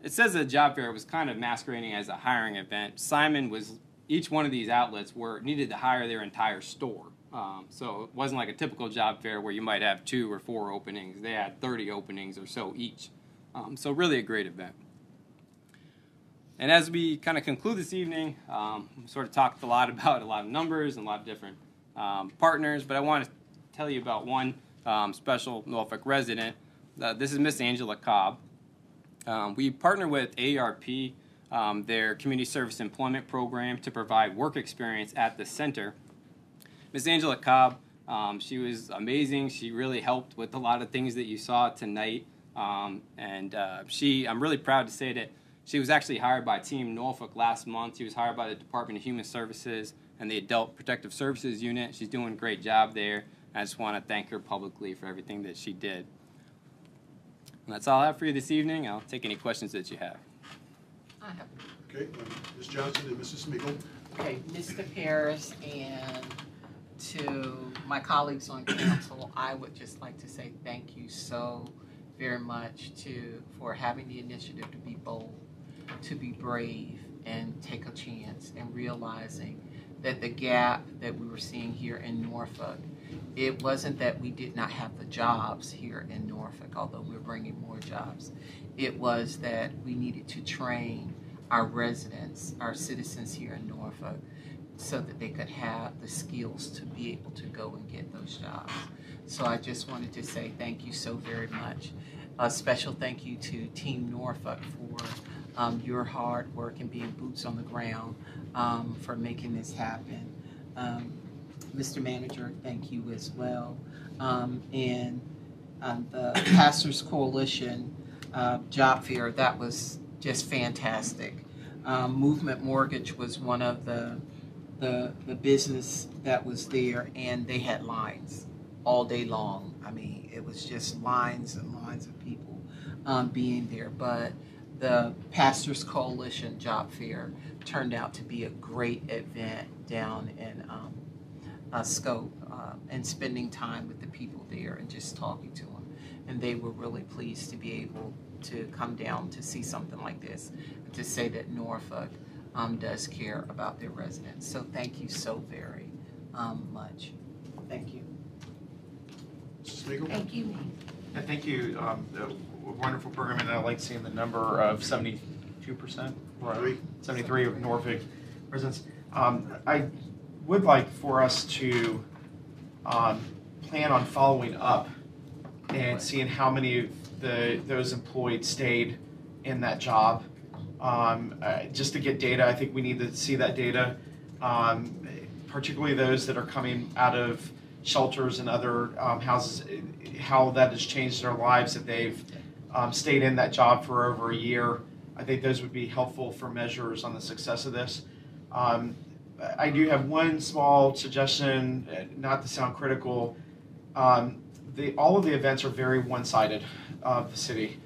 H: it says the job fair was kind of masquerading as a hiring event. Simon was each one of these outlets were needed to hire their entire store. Um, so it wasn't like a typical job fair where you might have two or four openings. They had 30 openings or so each. Um, so really a great event. And as we kind of conclude this evening, um, sort of talked a lot about a lot of numbers and a lot of different um, partners, but I want to tell you about one um, special Norfolk resident. Uh, this is Miss Angela Cobb. Um, we partner with AARP, um, their community service employment program, to provide work experience at the center. Miss Angela Cobb, um, she was amazing. She really helped with a lot of things that you saw tonight. And uh, she, I'm really proud to say that she was actually hired by Team Norfolk last month. She was hired by the Department of Human Services and the Adult Protective Services Unit. She's doing a great job there. I just want to thank her publicly for everything that she did. And that's all I have for you this evening. I'll take any questions that you have.
F: I have
B: Okay, um, Ms. Johnson and Mrs. Smigiel.
G: Okay, Mr. Paris and to my colleagues on council, I would just like to say thank you so very much to, for having the initiative to be bold, to be brave, and take a chance, and realizing that the gap that we were seeing here in Norfolk it wasn't that we did not have the jobs here in Norfolk, although we're bringing more jobs. It was that we needed to train our residents, our citizens here in Norfolk, so that they could have the skills to be able to go and get those jobs. So I just wanted to say thank you so very much. a special thank you to Team Norfolk for um, your hard work and being boots on the ground um, for making this happen. Um, Mr. Manager, thank you as well. Um, and um, the Pastors Coalition uh, job fair, that was just fantastic. Um, Movement Mortgage was one of the, the the business that was there, and they had lines all day long. I mean, it was just lines and lines of people um, being there. But the Pastors Coalition job fair turned out to be a great event down in um, uh, Scope uh, and spending time with the people there and just talking to them. And they were really pleased to be able to come down to see something like this, to say that Norfolk um, does care about their residents. So thank you so very um, much. Thank you.
B: Mrs. Smigiel?
F: Thank you.
I: Yeah, Thank you. Wonderful program, and I like seeing the number of seventy-two percent.
B: Three.
I: 73 of Norfolk residents. Um, I would like for us to um, plan on following up and seeing how many of the those employed stayed in that job. Um, uh, just to get data, I think we need to see that data, um, particularly those that are coming out of shelters and other um, houses, how that has changed their lives if they've um, stayed in that job for over a year. I think those would be helpful for measures on the success of this. Um, I do have one small suggestion, uh, not to sound critical. Um, the, all of the events are very one-sided of the city,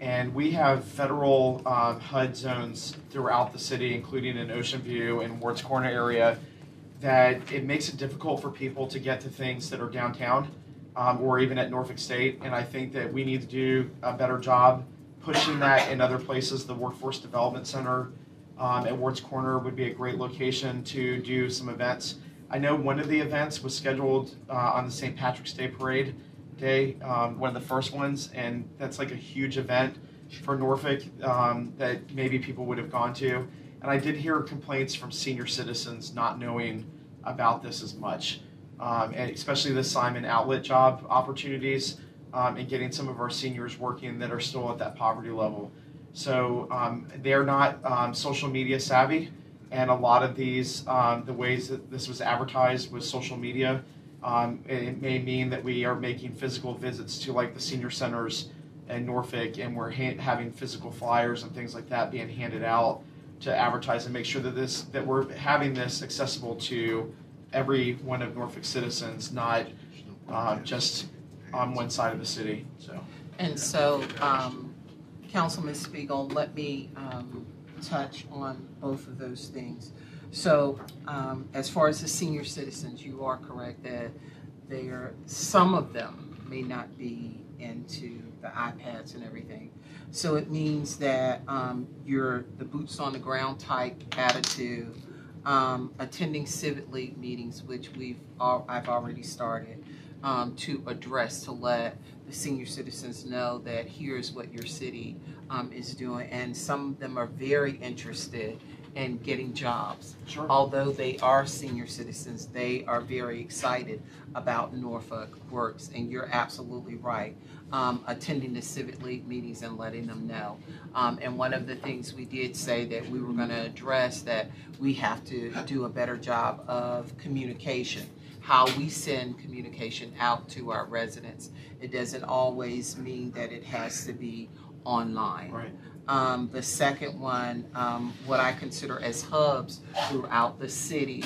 I: and we have federal um, HUD zones throughout the city, including in Ocean View and Wards Corner area, that it makes it difficult for people to get to things that are downtown um, or even at Norfolk State. And I think that we need to do a better job pushing that in other places. The Workforce Development Center um, at Wards Corner would be a great location to do some events. I know one of the events was scheduled uh, on the St. Patrick's Day Parade Day, um, one of the first ones, and that's like a huge event for Norfolk um, that maybe people would have gone to. And I did hear complaints from senior citizens not knowing about this as much um, and especially the Simon outlet job opportunities um, and getting some of our seniors working that are still at that poverty level. So um, they're not um, social media savvy, and a lot of these, um, the ways that this was advertised with social media, um, it may mean that we are making physical visits to like the senior centers in Norfolk, and we're ha- having physical flyers and things like that being handed out to advertise and make sure that this that we're having this accessible to every one of Norfolk citizens, not uh, just on one side of the city. So,
G: And so, um, Councilman Smigiel, let me, um, touch on both of those things. So, um, as far as the senior citizens, you are correct that they are, some of them may not be into the iPads and everything. So it means that, um, you're the boots on the ground type attitude, um, attending civic league meetings, which we've, al- I've already started, um, to address, to let the senior citizens know that here's what your city um, is doing. And some of them are very interested in getting jobs.
I: sure.
G: Although they are senior citizens, they are very excited about Norfolk Works. And you're absolutely right. Um, attending the civic league meetings and letting them know. Um, and one of the things we did say that we were going to address that we have to do a better job of communication how we send communication out to our residents. It doesn't always mean that it has to be online.
I: Right.
G: Um, the second one, um, what I consider as hubs throughout the city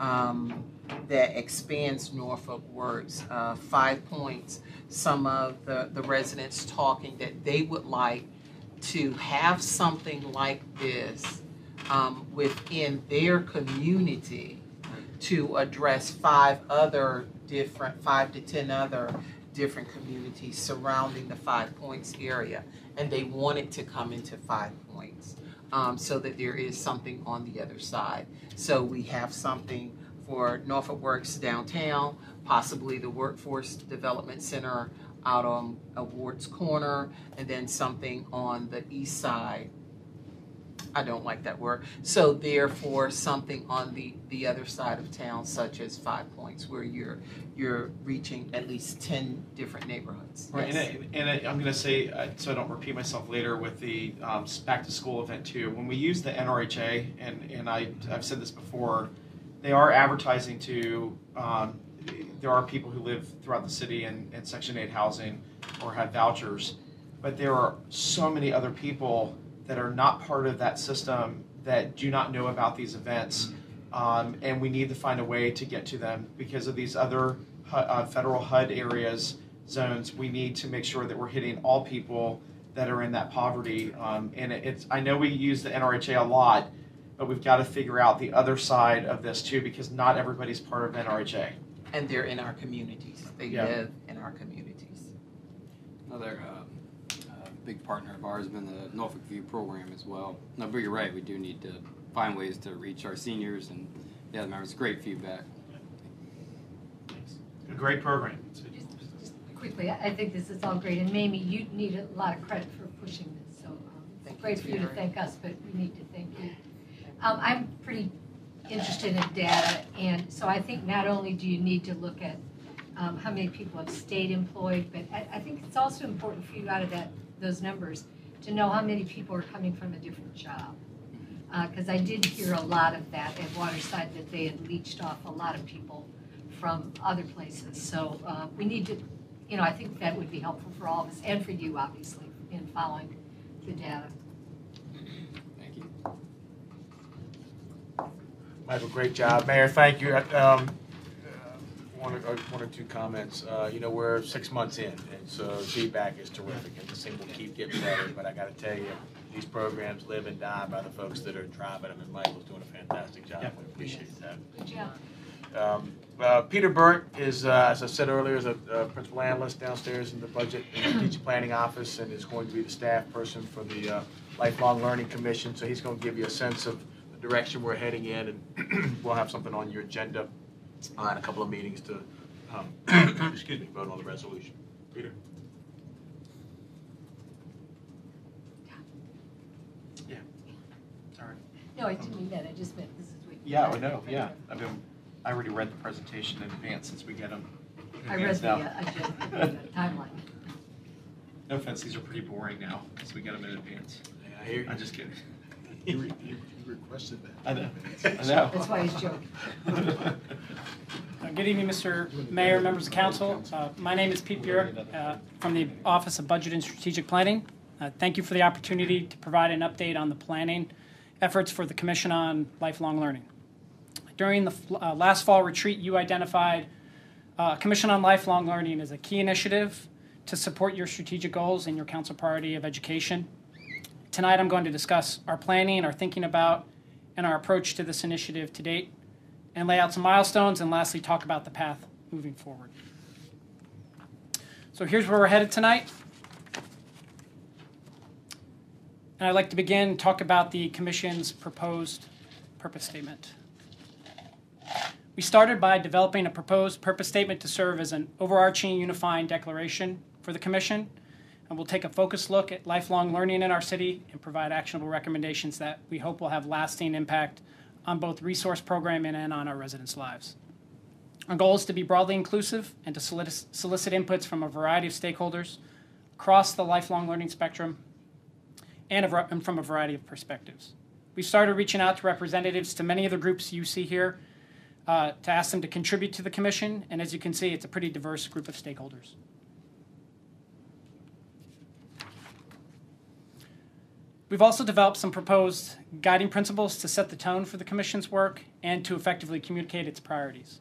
G: um, that expands Norfolk Works. Uh, five points, some of the, the residents talking that they would like to have something like this um, within their community to address five other different, five to 10 other different communities surrounding the Five Points area. And they wanted to come into Five Points um, so that there is something on the other side. So we have something for Norfolk Works downtown, possibly the Workforce Development Center out on Wards Corner, and then something on the east side I don't like that word. So therefore, something on the, the other side of town, such as Five Points, where you're, you're reaching at least ten different neighborhoods.
I: Right,
G: Yes.
I: and, I, and I, I'm going to say, uh, so I don't repeat myself later with the um, back to school event too. When we use the NRHA, and, and I, I've said this before, they are advertising to, um, there are people who live throughout the city in, in Section 8 housing or have vouchers, but there are so many other people that are not part of that system that do not know about these events. Um, and we need to find a way to get to them because of these other uh, federal HUD areas, zones. We need to make sure that we're hitting all people that are in that poverty. Um, and it, it's, I know we use the NRHA a lot, but we've got to figure out the other side of this too because not everybody's part of NRHA.
G: And they're in our communities. They
I: Yeah.
G: live in our communities.
H: Another uh, uh, big partner of ours has been the Norfolk View program as well. No, but you're right, we do need to find ways to reach our seniors and the other members. Great feedback.
I: A great program.
F: Just, just quickly, I I think this is all great, and Mamie, you need a lot of credit for pushing this, so um, it's great for you to thank us, but we need to thank you. Um, I'm pretty interested in data, and so I think not only do you need to look at um, how many people have stayed employed, but I, I think it's also important for you out of that, those numbers, to know how many people are coming from a different job. Because I did hear a lot of that at Waterside, that they had leached off a lot of people from other places. So uh, we need to, you know, I think that would be helpful for all of us, and for you, obviously, in following the data.
H: Thank you.
C: Michael, great job. Mayor, thank you. Um, uh, one, or, one or two comments. Uh, you know, we're six months in, and so feedback is terrific, and this thing will keep getting better. But I got to tell you, these programs live and die by the folks that are driving them, and Michael's doing a fantastic job.
I: Yeah.
C: We appreciate that.
F: Good job.
C: Um, uh, Peter Burnt is, uh, as I said earlier, is a, a principal analyst downstairs in the budget and strategic planning office, and is going to be the staff person for the uh, Lifelong Learning Commission. So he's going to give you a sense of the direction we're heading in, and we'll have something on your agenda uh, in a couple of meetings to, um, excuse me, vote on the resolution. Peter. Yeah.
I: Sorry.
F: No, I didn't mean that, I just meant this is what.
I: Yeah, I know, yeah. I've been, I already read the presentation in advance since we get them.
F: I read
I: advance
F: the
I: now.
F: uh, agenda, the timeline.
I: No offense, these are pretty boring now, because we get them in advance.
C: Yeah, I hear you.
I: I'm just kidding.
B: You re- you requested that.
I: I know, I know.
F: That's why he's joking.
J: Uh, Good evening, Mr. Mayor, members of council. Uh, My name is Pete Burek uh, from the Office of Budget and Strategic Planning. Uh, Thank you for the opportunity to provide an update on the planning efforts for the Commission on Lifelong Learning. During the f- uh, last fall retreat, you identified uh, Commission on Lifelong Learning as a key initiative to support your strategic goals and your council priority of education. Tonight, I'm going to discuss our planning, our thinking about, and our approach to this initiative to date and lay out some milestones, and lastly, talk about the path moving forward. So here's where we're headed tonight. And I'd like to begin talk about the Commission's proposed purpose statement. We started by developing a proposed purpose statement to serve as an overarching unifying declaration for the Commission. And we'll take a focused look at lifelong learning in our city and provide actionable recommendations that we hope will have lasting impact on both resource programming and on our residents' lives. Our goal is to be broadly inclusive and to solicit inputs from a variety of stakeholders across the lifelong learning spectrum and, from a variety of perspectives. We started reaching out to representatives to many of the groups you see here uh, to ask them to contribute to the commission, and as you can see, it's a pretty diverse group of stakeholders. We've also developed some proposed guiding principles to set the tone for the Commission's work and to effectively communicate its priorities.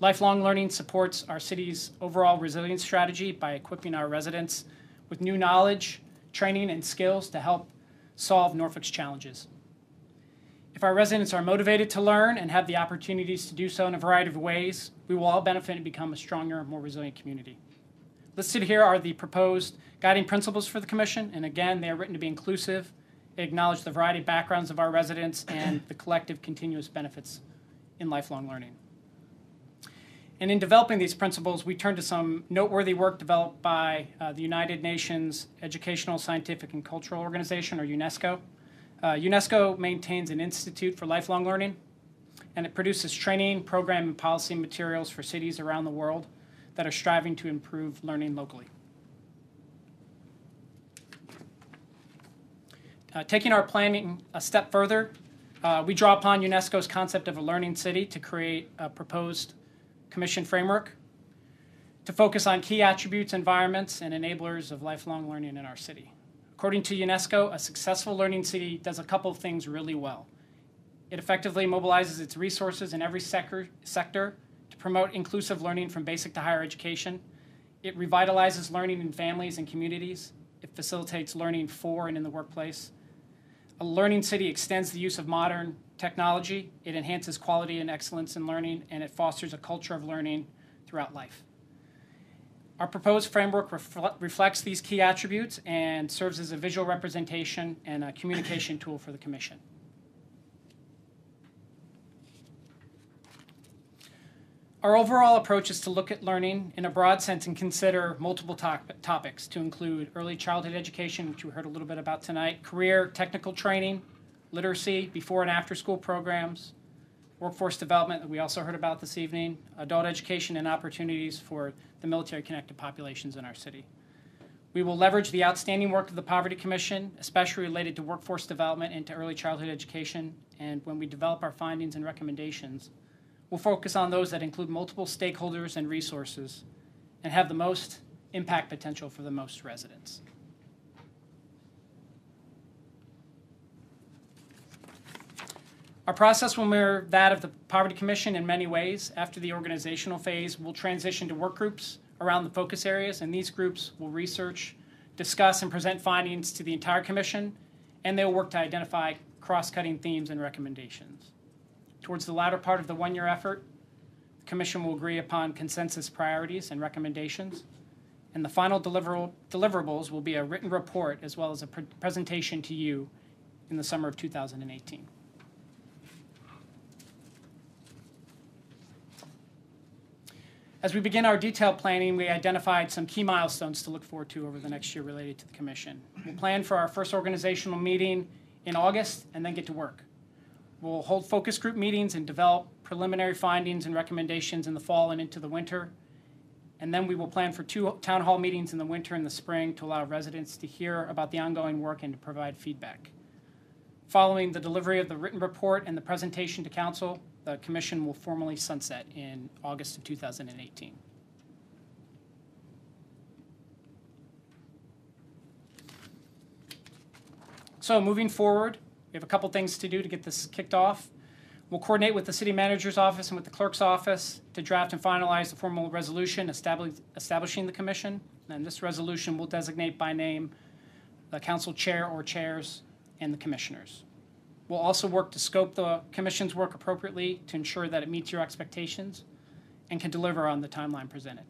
J: Lifelong learning supports our city's overall resilience strategy by equipping our residents with new knowledge, training, and skills to help solve Norfolk's challenges. If our residents are motivated to learn and have the opportunities to do so in a variety of ways, we will all benefit and become a stronger, more resilient community. Listed here are the proposed guiding principles for the Commission, and again, they are written to be inclusive, acknowledge the variety of backgrounds of our residents and the collective continuous benefits in lifelong learning. And in developing these principles, we turn to some noteworthy work developed by uh, the United Nations Educational, Scientific, and Cultural Organization, or UNESCO, Uh, UNESCO maintains an institute for lifelong learning, and it produces training, program, and policy materials for cities around the world that are striving to improve learning locally. Uh, taking our planning a step further, uh, we draw upon UNESCO's concept of a learning city to create a proposed commission framework to focus on key attributes, environments, and enablers of lifelong learning in our city. According to UNESCO, a successful learning city does a couple of things really well. It effectively mobilizes its resources in every sector, sector to promote inclusive learning from basic to higher education. It revitalizes learning in families and communities. It facilitates learning for and in the workplace. A learning city extends the use of modern technology. It enhances quality and excellence in learning, and it fosters a culture of learning throughout life. Our proposed framework refle- reflects these key attributes and serves as a visual representation and a communication tool for the Commission. Our overall approach is to look at learning in a broad sense and consider multiple top- topics to include early childhood education, which we heard a little bit about tonight, career, technical training, literacy, before and after school programs, workforce development that we also heard about this evening, adult education, and opportunities for the military connected populations in our city. We will leverage the outstanding work of the Poverty Commission, especially related to workforce development and to early childhood education. And when we develop our findings and recommendations, we'll focus on those that include multiple stakeholders and resources and have the most impact potential for the most residents. Our process will mirror that of the Poverty Commission in many ways. After the organizational phase, we'll transition to work groups around the focus areas, and these groups will research, discuss, and present findings to the entire Commission, and they will work to identify cross cutting themes and recommendations. Towards the latter part of the one year effort, the Commission will agree upon consensus priorities and recommendations, and the final deliver- deliverables will be a written report as well as a pre- presentation to you in the summer of 2018. As we begin our detailed planning, we identified some key milestones to look forward to over the next year related to the Commission. We'll plan for our first organizational meeting in August and then get to work. We'll hold focus group meetings and develop preliminary findings and recommendations in the fall and into the winter. And then we will plan for two town hall meetings in the winter and the spring to allow residents to hear about the ongoing work and to provide feedback. Following the delivery of the written report and the presentation to council, the commission will formally sunset in August of 2018. So moving forward, we have a couple things to do to get this kicked off. We'll coordinate with the city manager's office and with the clerk's office to draft and finalize the formal resolution establish, establishing the commission. And this resolution will designate by name the council chair or chairs and the commissioners. We'll also work to scope the commission's work appropriately to ensure that it meets your expectations and can deliver on the timeline presented.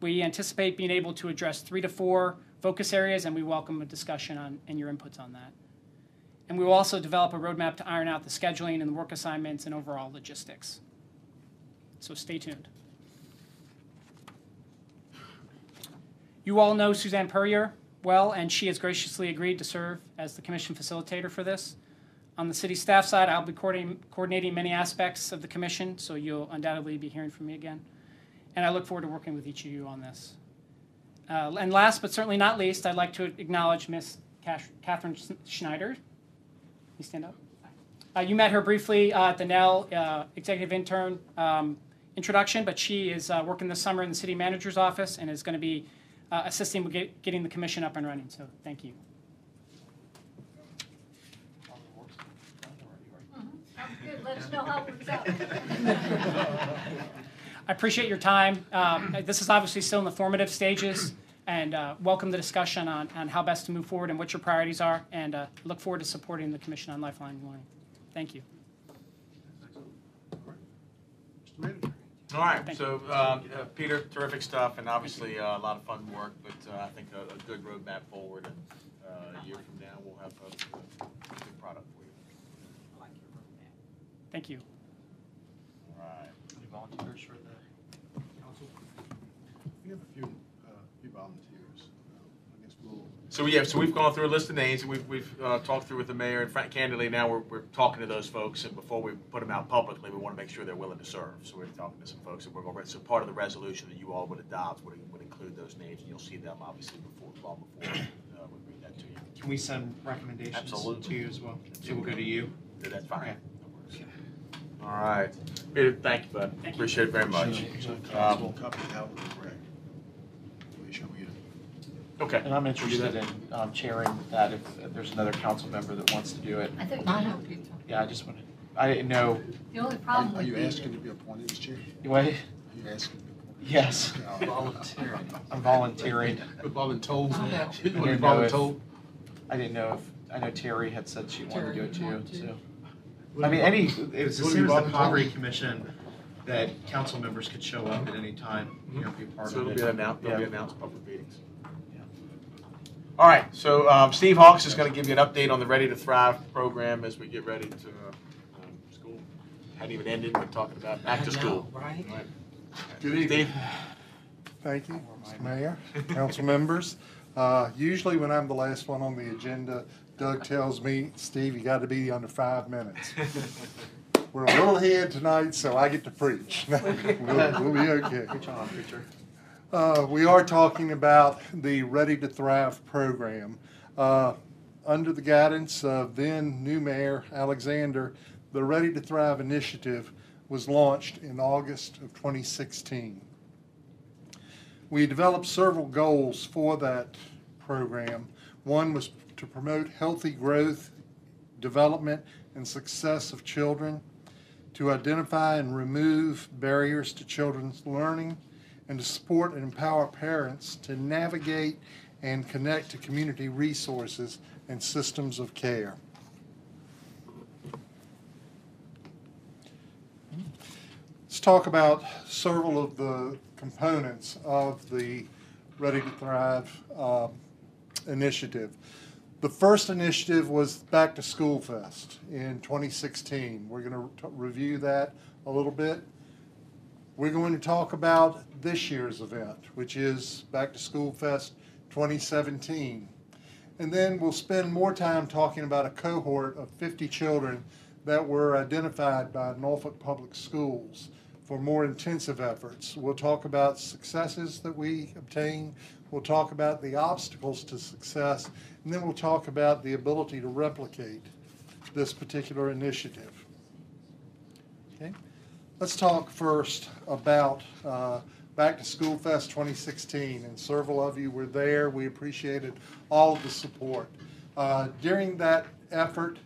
J: We anticipate being able to address three to four focus areas, and we welcome a discussion on and your inputs on that. And we will also develop a roadmap to iron out the scheduling and the work assignments and overall logistics. So stay tuned. You all know Suzanne Puryear well, and she has graciously agreed to serve as the commission facilitator for this. On the city staff side, I'll be coordinating, many aspects of the commission, so you'll undoubtedly be hearing from me again. And I look forward to working with each of you on this. Uh, and last but certainly not least, I'd like to acknowledge Cash- Catherine Schneider. You stand up. Uh, you met her briefly uh, at the Nell uh, executive intern um, introduction, but she is uh, working this summer in the city manager's office and is going to be uh, assisting with get, getting the commission up and running. So thank you.
F: Sounds good, let us know how it works out.
J: I appreciate your time. Um, this is obviously still in the formative stages, and uh, welcome the discussion on, on how best to move forward and what your priorities are, and uh, look forward to supporting the Commission on Lifelong Learning. Thank you.
C: All right,
J: Thank
C: so, um, uh, Peter, terrific stuff, and obviously uh, a lot of fun work, but uh, I think a, a good roadmap forward, and uh, a year from now, we'll have a, a good product for you.
J: Thank you.
C: All right.
I: Any volunteers for the council?
B: We have a few, few volunteers. I guess we'll
C: So yeah, so we've gone through a list of names, and we've, we've uh, talked through with the mayor, and Frank, candidly, now we're, we're talking to those folks, and before we put them out publicly, we want to make sure they're willing to serve. So we're talking to some folks, and we're going, so part of the resolution that you all would adopt would, would include those names, and you'll see them obviously before, long before uh, we bring that to you.
I: Can we send recommendations
C: Absolutely.
I: to you as well? So it will go to you.
C: Yeah, That's fine.
I: Okay.
C: All right. Peter, thank you, bud. Appreciate it very much.
B: So
C: Um,
B: council copy out, correct. Please show me it.
C: Okay.
I: And I'm interested in um, chairing that if if there's another council member that wants to do it.
F: I think, I know, Peter.
I: Yeah, I just wanted, I didn't know,
F: The only problem
B: are
F: would
B: you
F: be
B: asking to be appointed as chair?
I: what?
B: Are you asking to be appointed?
I: Yes,
B: No.
I: I'm volunteering.
B: But voluntold?
F: Oh, no.
B: You
I: didn't know if-
B: voluntold?
I: I didn't know if, I know Terry had said she wanted to do it
F: Terry, you
I: too,
F: want to?
I: so. I mean, any, it was
B: Would
I: as
B: it
I: soon as the
B: voluntold?
I: Poverty Commission, that council members could show up at any time, you know, be a part of it.
C: So it'll be announced, it'll be announced public meetings.
I: Yeah.
C: All right, so um, Steve Hawks is going to give you an update on the Ready to Thrive program as we get ready to uh, um, school. Hadn't even ended, we're talking about back to school.
G: Right?
C: Right.
K: Good evening.
C: Steve?
K: Thank you, Mr. Mayor, council members. Uh, Usually when I'm the last one on the agenda, Doug tells me, Steve, you got to be under five minutes. We're a little ahead tonight, so I get to preach. We'll we'll be okay.
I: Good job, preacher.
K: Uh, We are talking about the Ready to Thrive program. Uh, Under the guidance of then new mayor Alexander, the Ready to Thrive initiative was launched in August of 2016. We developed several goals for that program. One was to promote healthy growth, development, and success of children, to identify and remove barriers to children's learning, and to support and empower parents to navigate and connect to community resources and systems of care. Let's talk about several of the components of the Ready to Thrive uh, initiative. The first initiative was Back to School Fest in 2016. We're going to review that a little bit. We're going to talk about this year's event, which is Back to School Fest 2017. And then we'll spend more time talking about a cohort of 50 children that were identified by Norfolk Public Schools for more intensive efforts. We'll talk about successes that we obtained. We'll talk about the obstacles to success. And then we'll talk about the ability to replicate this particular initiative. Okay? Let's talk first about uh, Back to School Fest 2016, and several of you were there. We appreciated all the support. Uh, during that effort,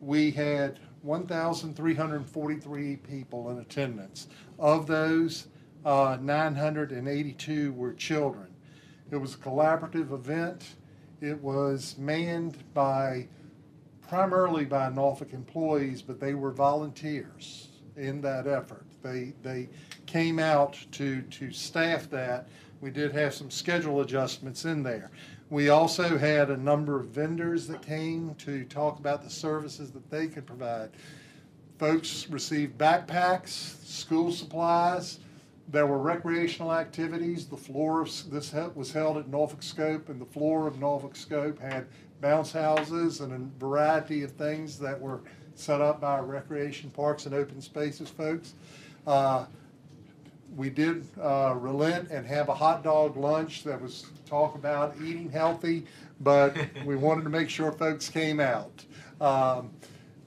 K: we had 1,343 people in attendance. Of those, uh, 982 were children. It was a collaborative event. It was manned by primarily by Norfolk employees, but they were volunteers in that effort. They they came out to to staff that. We did have some schedule adjustments in there. We also had a number of vendors that came to talk about the services that they could provide. Folks received backpacks, school supplies. There were recreational activities. The floor of this was held at Norfolk Scope, and the floor of Norfolk Scope had bounce houses and a variety of things that were set up by our recreation parks and open spaces folks. Uh, we did uh, relent and have a hot dog lunch that was talk about eating healthy, but we wanted to make sure folks came out. Um,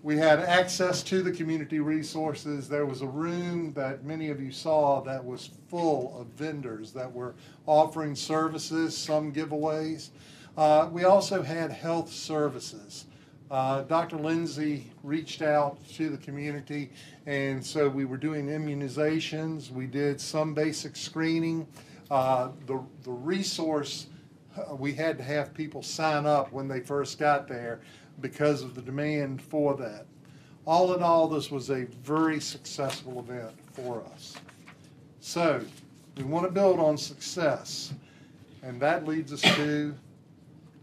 K: we had access to the community resources. There was a room that many of you saw that was full of vendors that were offering services, some giveaways. Uh, we also had health services. Uh, Dr. Lindsay reached out to the community, and so we were doing immunizations. We did some basic screening. Uh, the, the resource, uh, we had to have people sign up when they first got there because of the demand for that. All in all, this was a very successful event for us. So, we want to build on success, and that leads us to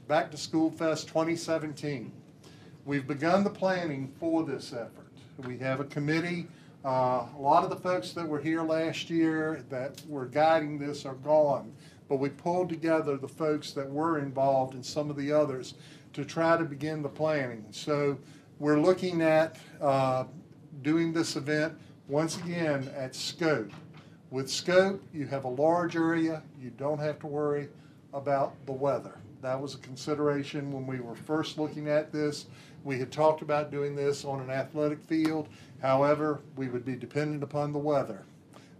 K: Back to School Fest 2017. We've begun the planning for this effort. We have a committee. Uh, a lot of the folks that were here last year that were guiding this are gone. but we pulled together the folks that were involved and some of the others to try to begin the planning. So we're looking at uh, doing this event once again at scope. With scope, you have a large area, you don't have to worry about the weather. That was a consideration when we were first looking at this. We had talked about doing this on an athletic field. However, we would be dependent upon the weather.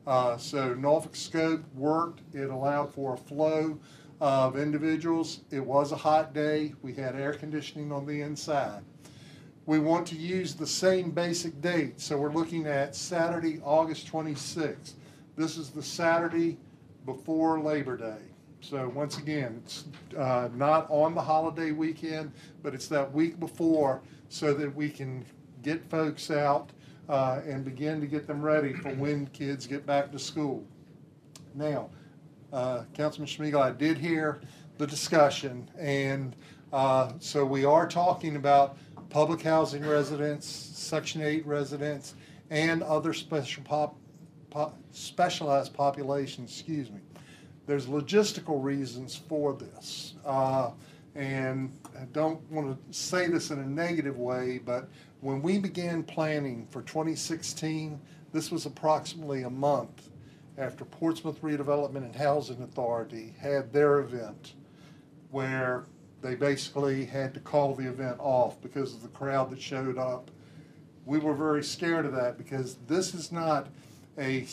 K: Uh, so Norfolk Scope worked. It allowed for a flow of individuals. It was a hot day. We had air conditioning on the inside. We want to use the same basic date, so we're looking at Saturday, August 26th. This is the Saturday before Labor Day. So once again, it's uh, not on the holiday weekend, but it's that week before so that we can get folks out uh, and begin to get them ready for when kids get back to school. Now, uh, Councilman Smigiel, I did hear the discussion, and uh, so we are talking about public housing residents, Section 8 residents, and other special pop, pop, specialized populations, excuse me. There's logistical reasons for this. Uh, and I don't want to say this in a negative way, but when we began planning for 2016, this was approximately a month after Portsmouth Redevelopment and Housing Authority had their event where they basically had to call the event off because of the crowd that showed up. We were very scared of that because this is not a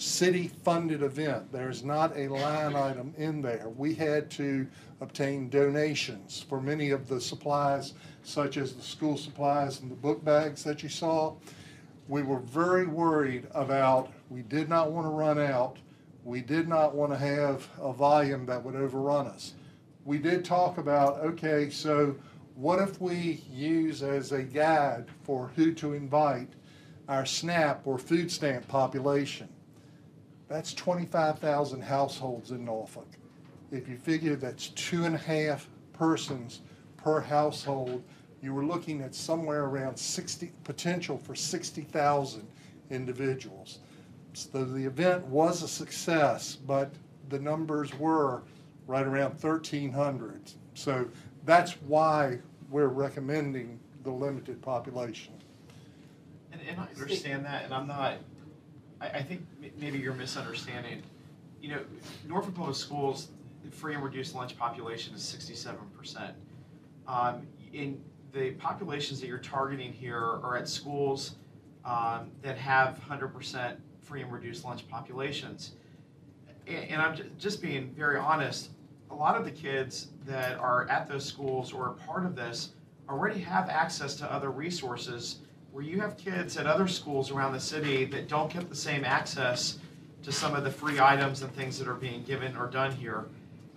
K: city funded event. There's not a line item in there. We had to obtain donations for many of the supplies, such as the school supplies and the book bags that you saw. We were very worried about, we did not want to run out. We did not want to have a volume that would overrun us. We did talk about, okay, so what if we use as a guide for who to invite our SNAP or food stamp population? That's 25,000 households in Norfolk. If you figure that's two and a half persons per household, you were looking at somewhere around 60 potential for 60,000 individuals. So the event was a success, but the numbers were right around 1,300. So that's why we're recommending the limited population.
I: And, and I understand that, and I'm not, I, I think maybe you're misunderstanding. You know, Norfolk Public Schools, the free and reduced lunch population is sixty-seven percent. Um, in the populations that you're targeting here are at schools um, that have hundred percent free and reduced lunch populations. And, and I'm just being very honest, a lot of the kids that are at those schools or are part of this already have access to other resources where you have kids at other schools around the city that don't get the same access to some of the free items and things that are being given or done here.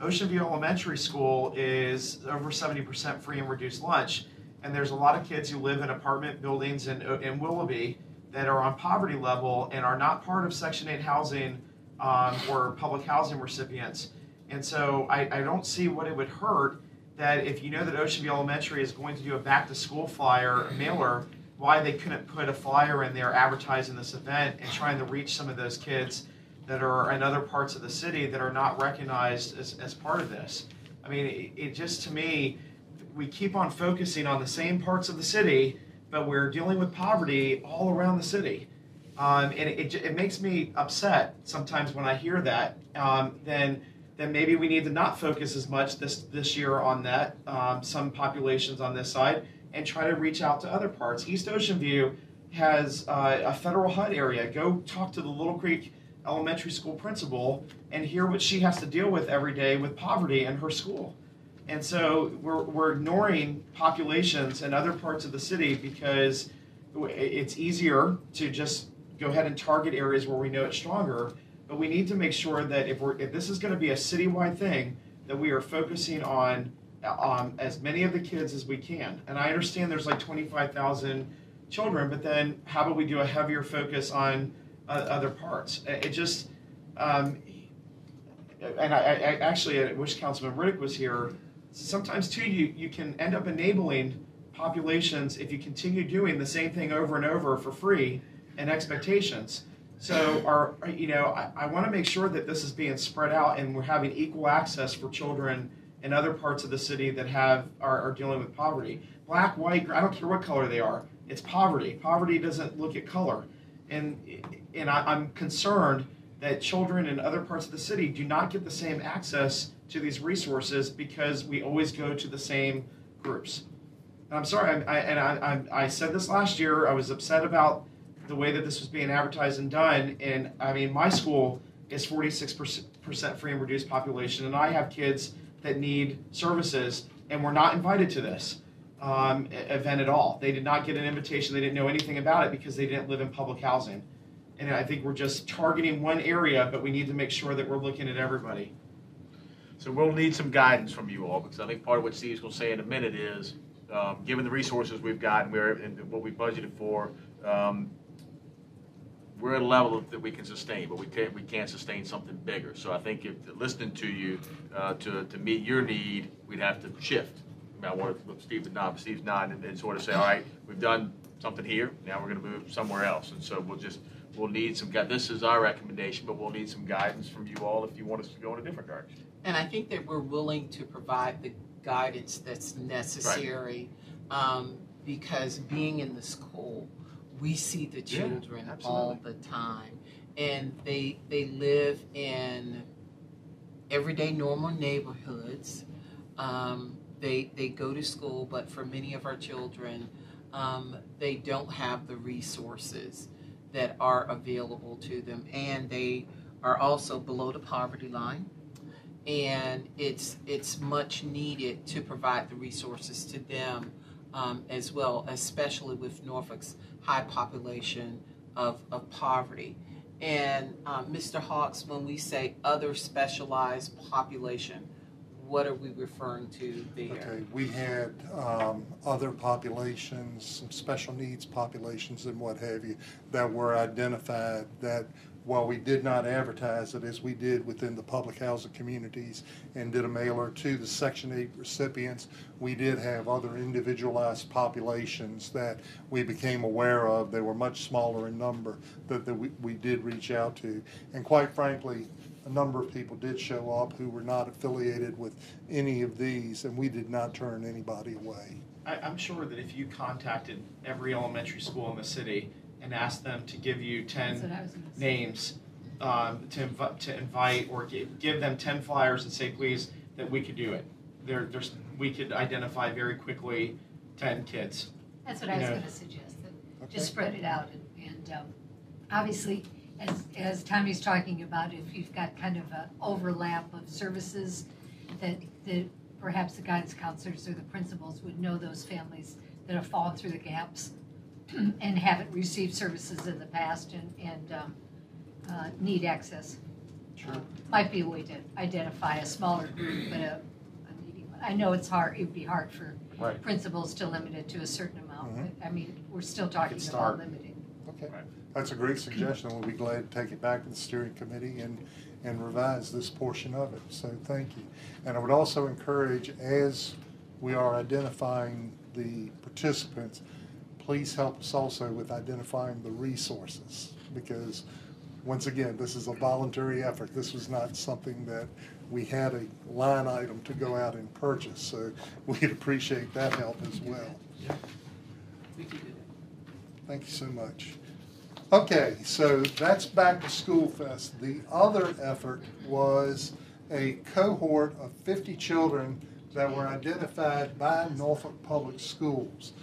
I: Ocean View Elementary School is over 70% free and reduced lunch, and there's a lot of kids who live in apartment buildings in, in Willoughby that are on poverty level and are not part of Section 8 housing um, or public housing recipients. And so I, I don't see what it would hurt that if you know that Ocean View Elementary is going to do a back to school flyer, mailer, why they couldn't put a flyer in there advertising this event and trying to reach some of those kids that are in other parts of the city that are not recognized as, as part of this. I mean, it, it just to me, we keep on focusing on the same parts of the city, but we're dealing with poverty all around the city. Um, and it, it, it, makes me upset sometimes when I hear that. Um, then, then maybe we need to not focus as much this this year on that. Um, some populations on this side, and try to reach out to other parts. East Ocean View has uh, a federal HUD area. Go talk to the Little Creek elementary school principal and hear what she has to deal with every day with poverty in her school. And so we're, we're ignoring populations in other parts of the city because it's easier to just go ahead and target areas where we know it's stronger. But we need to make sure that if, we're, if this is going to be a citywide thing, that we are focusing on um, as many of the kids as we can. And I understand there's like 25,000 children, but then how about we do a heavier focus on uh, other parts? It just, um, and I, I, actually I wish Councilman Riddick was here. Sometimes too, you, you can end up enabling populations if you continue doing the same thing over and over for free and expectations. So, our, you know, I, I want to make sure that this is being spread out and we're having equal access for children in other parts of the city that have are, are dealing with poverty. Black, white, I don't care what color they are. It's poverty. Poverty doesn't look at color, and and I, I'm concerned that children in other parts of the city do not get the same access to these resources because we always go to the same groups. And I'm sorry, I, I, and I, I, I said this last year. I was upset about the way that this was being advertised and done. And I mean, my school is 46% free and reduced population, and I have kids that need services, and were not invited to this um, event at all. They did not get an invitation. They didn't know anything about it because they didn't live in public housing. And I think we're just targeting one area, but we need to make sure that we're looking at everybody.
C: So we'll need some guidance from you all, because I think part of what Steve's gonna say in a minute is, um, given the resources we've got and where, and what we budgeted for, um, we're at a level that we can sustain, but we can't, we can't sustain something bigger. So I think if, listening to you, uh, to, to meet your need, we'd have to shift. I mean, I want to look Steve to nod, Steve's nodding and, and sort of say, all right, we've done something here, now we're gonna move somewhere else. And so we'll just, we'll need some, this is our recommendation, but we'll need some guidance from you all if you want us to go in a different direction.
G: And I think that we're willing to provide the guidance that's necessary. Um, because being in the school, we see the
C: Yeah,
G: children all the time. And they, they live in everyday normal neighborhoods. Um, they, they go to school, but for many of our children, um, they don't have the resources that are available to them. And they are also below the poverty line and it's it's much needed to provide the resources to them um, as well, especially with Norfolk's high population of, of poverty. And um, Mr. Hawks, when we say other specialized population, what are we referring to there?
K: Okay, we had um, other populations, some special needs populations and what have you, that were identified that while we did not advertise it as we did within the public housing communities and did a mailer to the Section 8 recipients, we did have other individualized populations that we became aware of. They were much smaller in number that, that we, we did reach out to. And quite frankly, a number of people did show up who were not affiliated with any of these, and we did not turn anybody away.
I: I, I'm sure that if you contacted every elementary school in the city and ask them to give you
F: That's
I: 10
F: I was gonna say.
I: names um, to, invi- to invite or give, give them 10 flyers and say, please, that we could do it. There, there's, we could identify very quickly 10 kids.
F: That's what I was
I: Yeah.
F: gonna suggest, that
K: Okay.
F: just spread it out and, and, um, obviously, as, as Tommy's talking about, if you've got kind of a overlap of services, that, that perhaps the guidance counselors or the principals would know those families that have fallen through the gaps and haven't received services in the past and, and, um, uh, need access.
I: Sure.
F: Might be a way to identify a smaller group, but a, a needy one. I know it's hard, it'd be hard for
I: Right.
F: principals to limit it to a certain amount,
K: Mhm.
F: but, I mean, we're still talking
I: start.
F: about limiting.
K: Okay,
C: Right.
K: that's a great suggestion. We'll be glad to take it back to the steering committee and, and revise this portion of it. So thank you. And I would also encourage, as we are identifying the participants, please help us also with identifying the resources. Because, once again, this is a voluntary effort. This was not something that we had a line item to go out and purchase. So we'd appreciate that help as well.
G: We can do.
K: Thank you so much. Okay, so that's Back to School Fest. The other effort was a cohort of 50 children that were identified by Norfolk Public Schools.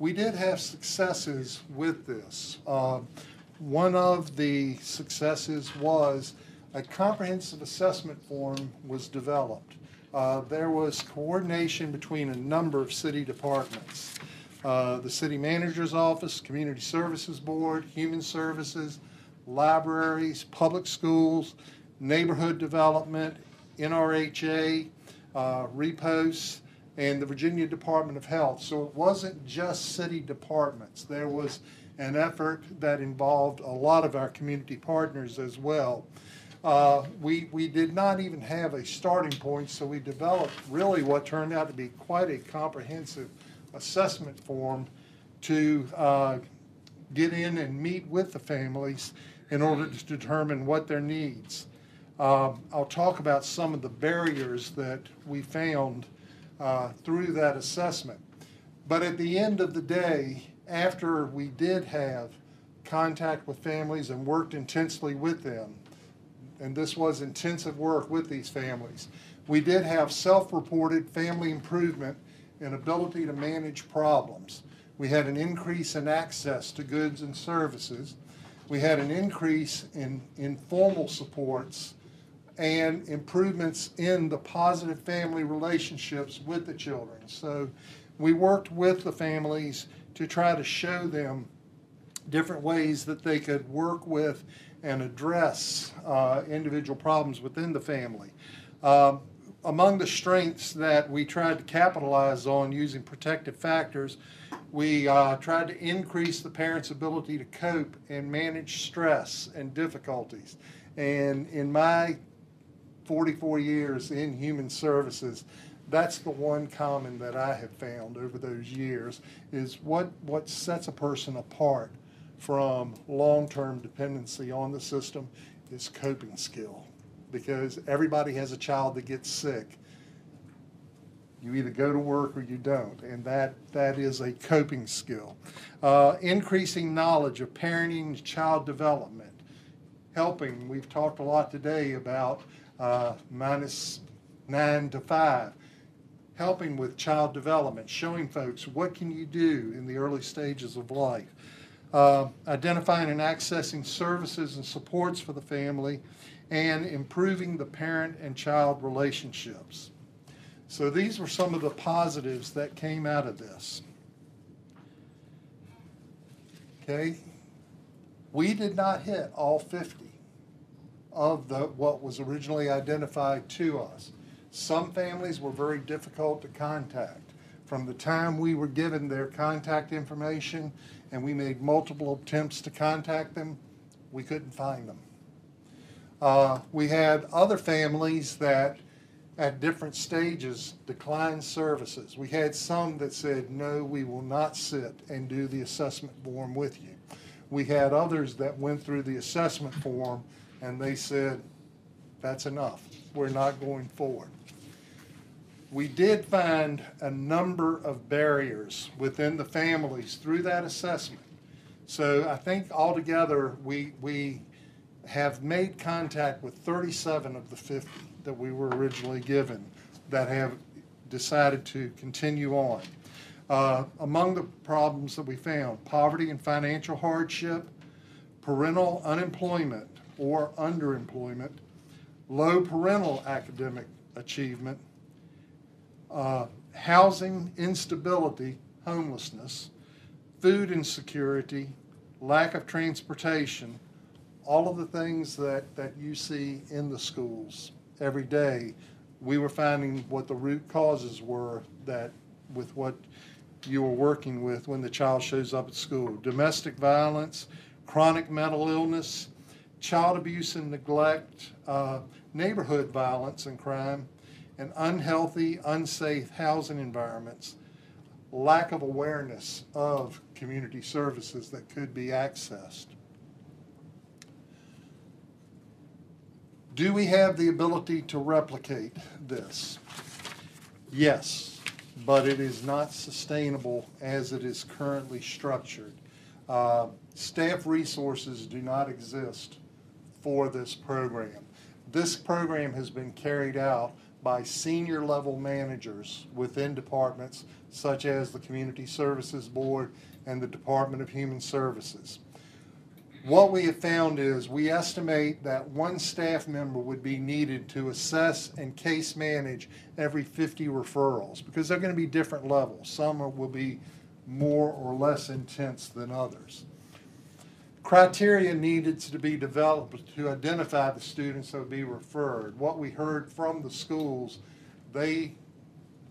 K: We did have successes with this. Um, One of the successes was a comprehensive assessment form was developed. Uh, There was coordination between a number of city departments uh, the city manager's office, community services board, human services, libraries, public schools, neighborhood development, NRHA, uh, reposts, and the Virginia Department of Health. So it wasn't just city departments. There was an effort that involved a lot of our community partners as well. Uh, we, we did not even have a starting point, so we developed really what turned out to be quite a comprehensive assessment form to uh, get in and meet with the families in order to determine what their needs. Um, I'll talk about some of the barriers that we found uh, through that assessment. But at the end of the day, after we did have contact with families and worked intensely with them, and this was intensive work with these families, we did have self-reported family improvement and ability to manage problems. We had an increase in access to goods and services. We had an increase in informal supports and improvements in the positive family relationships with the children. So we worked with the families to try to show them different ways that they could work with and address uh, individual problems within the family. Um, among the strengths that we tried to capitalize on using protective factors, we uh, tried to increase the parents' ability to cope and manage stress and difficulties. And in my 44 years in human services, that's the one common that I have found over those years is what, what sets a person apart from long-term dependency on the system is coping skill because everybody has a child that gets sick. You either go to work or you don't, and that, that is a coping skill. Uh, increasing knowledge of parenting child development, helping. We've talked a lot today about uh, minus nine to five, helping with child development, showing folks what can you do in the early stages of life. Uh, identifying and accessing services and supports for the family, and improving the parent and child relationships. So these were some of the positives that came out of this. Okay? We did not hit all 50 of the what was originally identified to us. Some families were very difficult to contact. From the time we were given their contact information and we made multiple attempts to contact them, we couldn't find them. Uh, we had other families that at different stages declined services. We had some that said, no, we will not sit and do the assessment form with you. We had others that went through the assessment form and they said, that's enough. We're not going forward. We did find a number of barriers within the families through that assessment. So I think altogether we, we have made contact with 37 of the 50 that we were originally given that have decided to continue on. Uh, among the problems that we found, poverty and financial hardship, parental unemployment or underemployment, low parental academic achievement, uh, housing instability, homelessness, food insecurity, lack of transportation, all of the things that, that you see in the schools every day, we were finding what the root causes were that with what you were working with when the child shows up at school. Domestic violence, chronic mental illness, child abuse and neglect, uh, neighborhood violence and crime, and unhealthy, unsafe housing environments, lack of awareness of community services that could be accessed. Do we have the ability to replicate this? Yes, but it is not sustainable as it is currently structured. Uh, staff resources do not exist for this program. This program has been carried out by senior level managers within departments such as the Community Services Board and the Department of Human Services. What we have found is we estimate that one staff member would be needed to assess and case manage every 50 referrals because they're going to be different levels. Some will be more or less intense than others. Criteria needed to be developed to identify the students that would be referred. What we heard from the schools, they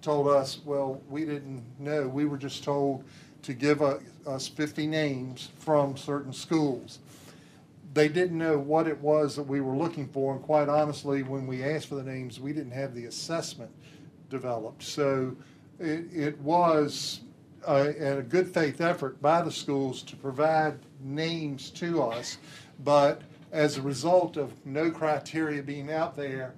K: told us, well, we didn't know. We were just told to give a, us 50 names from certain schools. They didn't know what it was that we were looking for, and quite honestly, when we asked for the names, we didn't have the assessment developed. So it, it was a, a good faith effort by the schools to provide names to us, but as a result of no criteria being out there,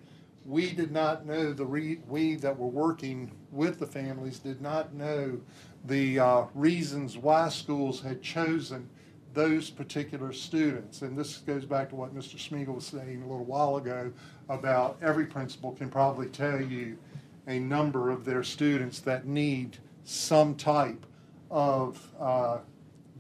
K: we did not know the re- we that were working with the families did not know the uh, reasons why schools had chosen those particular students. And this goes back to what Mr. Smigiel was saying a little while ago about every principal can probably tell you a number of their students that need some type of uh,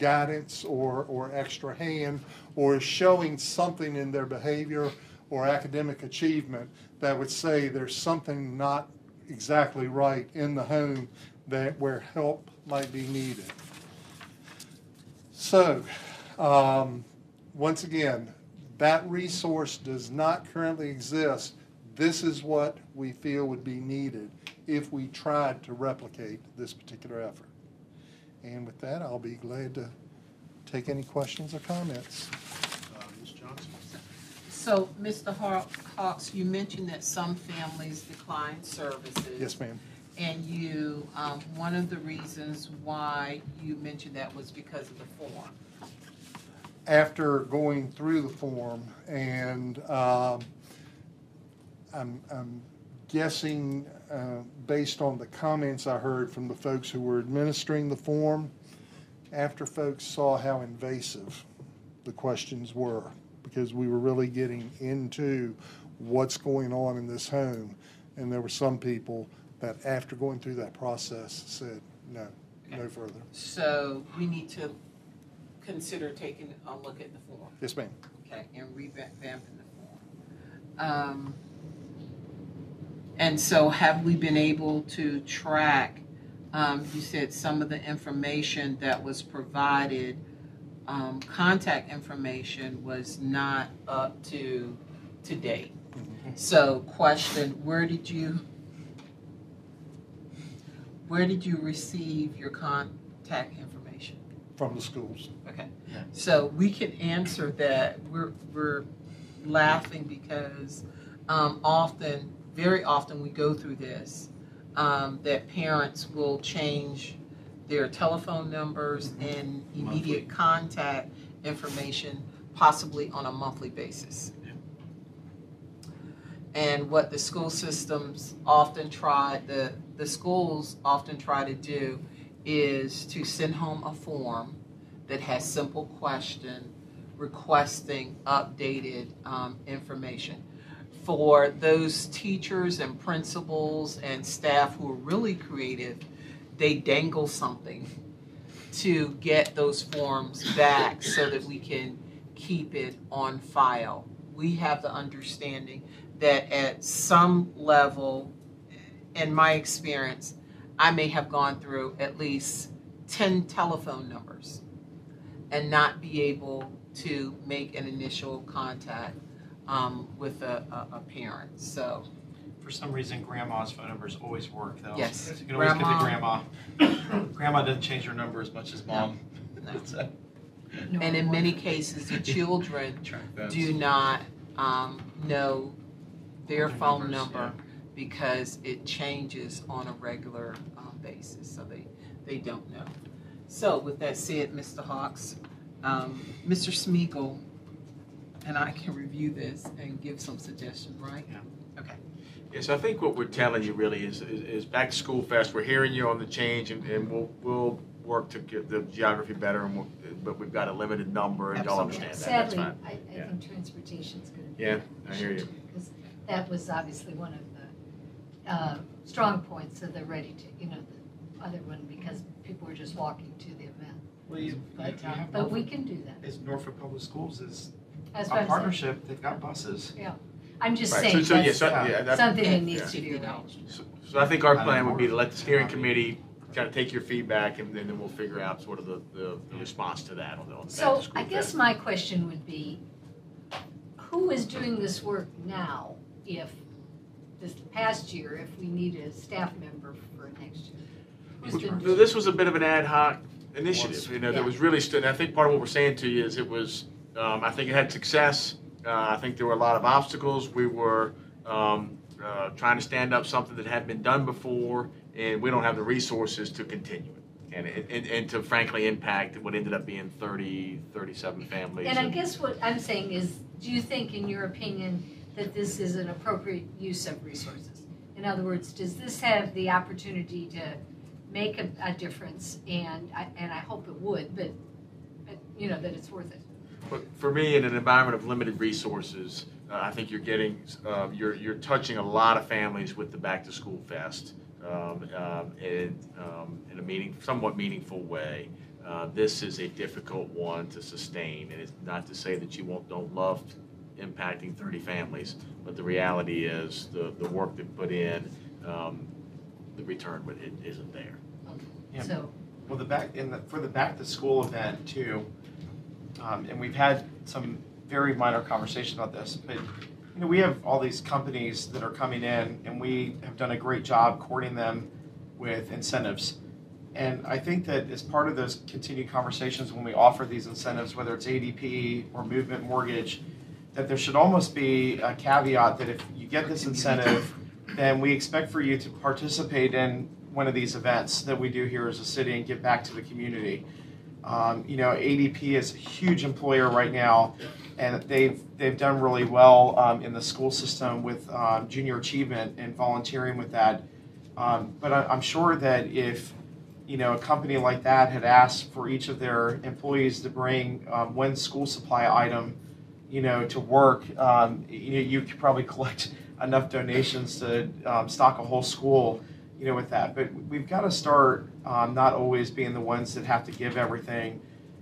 K: guidance or, or extra hand or is showing something in their behavior or academic achievement that would say there's something not exactly right in the home that where help might be needed. So, um, once again, that resource does not currently exist. This is what we feel would be needed if we tried to replicate this particular effort. And with that, I'll be glad to take any questions or comments.
B: Uh, Ms. Johnson?
G: So, Mr. Haw- Hawks, you mentioned that some families decline services.
K: Yes, ma'am.
G: And you, um, one of the reasons why you mentioned that was because of the form.
K: after going through the form, and um, I'm, I'm guessing, uh, based on the comments I heard from the folks who were administering the form, after folks saw how invasive the questions were, because we were really getting into what's going on in this home, and there were some people that, after going through that process, said, no, no further.
G: So we need to consider taking a look at the form,
K: Yes, ma'am.
G: okay, and revamping the form. Um, And so have we been able to track, um, you said some of the information that was provided, um, contact information was not up to, to date. So question, where did you, where did you receive your contact information?
K: From the schools.
G: Okay, Yeah. so we can answer that. We're, we're laughing because um, often, very often, we go through this, um, that parents will change their telephone numbers and immediate contact information possibly on a monthly basis. And what the school systems often try, the, the schools often try to do is to send home a form that has simple question requesting updated um, information. For those teachers and principals and staff who are really creative, they dangle something to get those forms back so that we can keep it on file. We have the understanding that at some level, in my experience, I may have gone through at least 10 telephone numbers and not be able to make an initial contact um, with a, a, a parent. So,
I: For some reason, grandma's phone numbers always work though.
G: Yes.
I: You can always get the
G: Grandma.
I: grandma. Grandma doesn't change her number as much as mom.
G: No.
I: So,
G: and in many cases, the children do not um, know their
I: Phone
G: phone
I: numbers,
G: number because it changes on a regular um, basis, so they, they don't know. So with that said, Mr. Hawks, um, Mr. Smigiel and I can review this and give some suggestions, right?
I: Yeah.
G: Okay.
C: Yes, I think what we're telling you really is, is, is back to school fest. We're hearing you on the change, and, and we'll we'll work to get the geography better. And we'll, but we've got a limited number, and y'all understand that. That's
F: Sadly,
C: fine.
F: I, I
C: Yeah.
F: think transportation's gonna be.
C: Yeah, I hear you.
F: Because that was obviously one of the, uh, strong points of the ready to, you know, the other one, because people were just walking to the event.
I: Well, you,
F: But,
I: you
F: uh,
I: have
F: but we can do that.
I: Is Norfolk Public Schools is
F: That's
I: a
F: what I'm saying.
I: partnership, they've got buses.
F: Yeah, I'm just
C: Right.
F: saying,
C: So, so, yeah,
F: that's
C: so, yeah, uh, that-
F: something that
G: Yeah.
F: needs to be
G: $50.
C: So, so I think our plan would be to let the steering committee kind of take your feedback, and then we'll figure out sort of the, the, the response to that on the, on the
F: So
C: back-to-school
F: I guess
C: fest.
F: my question would be, who is doing this work now if, this past year, if we need a staff member for next year? Who's
C: Well,
F: doing
C: This was a bit of an ad hoc initiative, you know, that was really, stood- and I think part of what we're saying to you is it was, um, I think it had success. Uh, I think there were a lot of obstacles. We were, um, uh, trying to stand up something that had been done before, and we don't have the resources to continue it. And, and, and to frankly impact what ended up being 30, 37 families.
F: And I guess what I'm saying is, do you think, in your opinion, that this is an appropriate use of resources? In other words, does this have the opportunity to make a, a difference? And I, and I hope it would, but, but, you know, that it's worth it.
C: But for me, in an environment of limited resources, uh, I think you're getting, uh, you're, you're touching a lot of families with the Back to School Fest um, um, in, um, in a meaning, somewhat meaningful way. Uh, this is a difficult one to sustain, and it's not to say that you won't don't love impacting 30 families, but the reality is the, the work they put in, um, the return with it isn't there.
I: Yeah.
F: So,
I: Well, the back, in the, for the back to school event too, um, and we've had some very minor conversations about this, but you know, we have all these companies that are coming in and we have done a great job courting them with incentives. And I think that as part of those continued conversations, when we offer these incentives, whether it's ADP or Movement Mortgage, that there should almost be a caveat that if you get this incentive, then we expect for you to participate in one of these events that we do here as a city and give back to the community. Um, you know, ADP is a huge employer right now, and they've they've done really well um, in the school system with um, junior achievement and volunteering with that. Um, but I, I'm sure that if you know a company like that had asked for each of their employees to bring um, one school supply item, you know, to work, um, you you could probably collect enough donations to stock a whole school you know, with that. But we've got to start um, not always being the ones that have to give everything,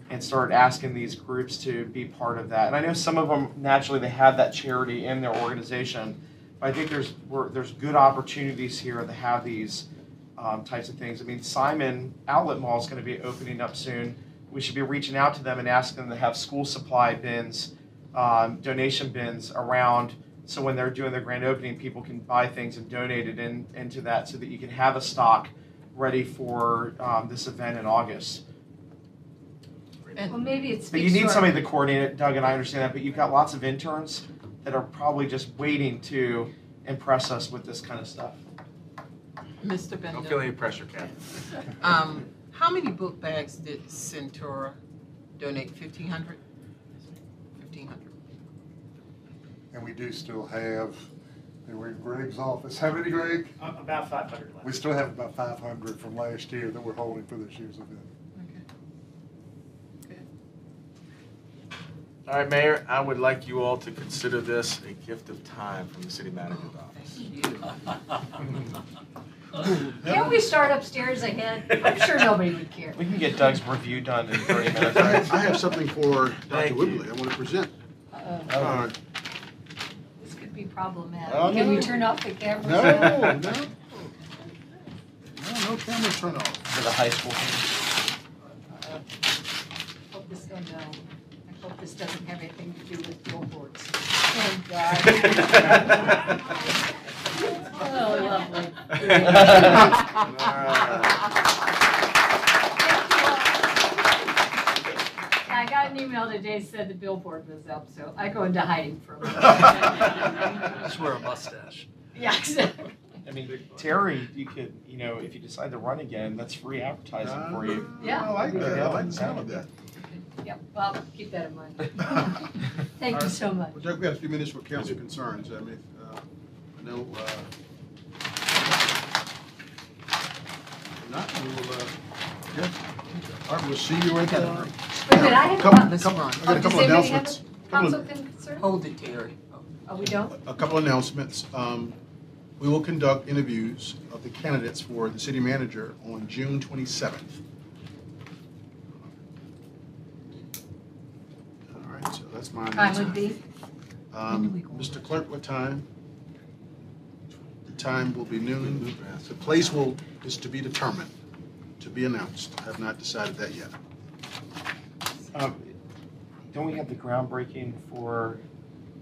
I: and start asking these groups to be part of that. And I know some of them naturally they have that charity in their organization, but I think there's there's good opportunities here to have these um, types of things. I mean, Simon Outlet Mall is going to be opening up soon. We should be reaching out to them and asking them to have school supply bins, um, donation bins around so when they're doing their grand opening, people can buy things and donate it in, into that so that you can have a stock ready for um, this event in August.
F: well, maybe it's.
I: But you need somebody to coordinate it, Doug, and I understand that, but you've got lots of interns that are probably just waiting to impress us with this kind of stuff.
G: Mr. Bender.
C: Don't feel any pressure, Kathy.
G: um, how many book bags did Sentara donate? Fifteen hundred? Fifteen hundred.
K: And we do still have, they were in Greg's office. How many, Greg?
J: Uh, About 500 left.
K: We still have about five hundred from last year that we're holding for this year's event. Okay. Okay.
C: All right, Mayor, I would like you all to consider this a gift of time from the city manager's office.
F: Can't we start upstairs again? I'm sure nobody would care.
I: We can get Doug's review done in 30 minutes.
B: I I have something for Dr.
C: Thank you.
B: Whibley I want to present.
F: Uh,
B: Uh,
F: This could be problematic.
B: Oh,
F: Can we turn off the cameras?
B: No, no. No, no camera turn off.
I: For the high school thing.
F: Hope this, oh uh, no, I hope this doesn't have anything to do with billboards. Oh, God. Oh, lovely. I got an email today said the billboard was up, so I go into hiding for a minute.
L: Just wear a mustache.
F: Yeah, exactly.
I: I mean, Terry, you could, you know, if you decide to run again, that's free advertising for you.
F: Yeah.
B: I like that. I like the sound of that.
F: Yep, well, keep that in mind. Thank you so much.
B: Well, Doug, we have a few minutes for council concerns. I mean, uh, I know, uh, if not, we will, uh, yeah. All right, we'll see you right there.
F: Wait a minute, I have a
B: Couple-
F: couple,
G: Let's
B: couple-
G: run.
B: I got
F: oh,
B: a
F: does
B: couple of
F: anybody have
B: announcements.
F: a
B: Couple
F: council
B: of-
F: concern?
G: Hold it, Terry.
F: Oh, we don't?
B: A couple of announcements. Um, We will conduct interviews of the candidates for the city manager on June 27th. All right, so that's my
F: Time
B: announcement.
F: would be?
B: Um, Mr. Clerk, what time? The time will be noon. The place will, is to be determined, to be announced. I have not decided that yet.
I: Um, Don't we have the groundbreaking for,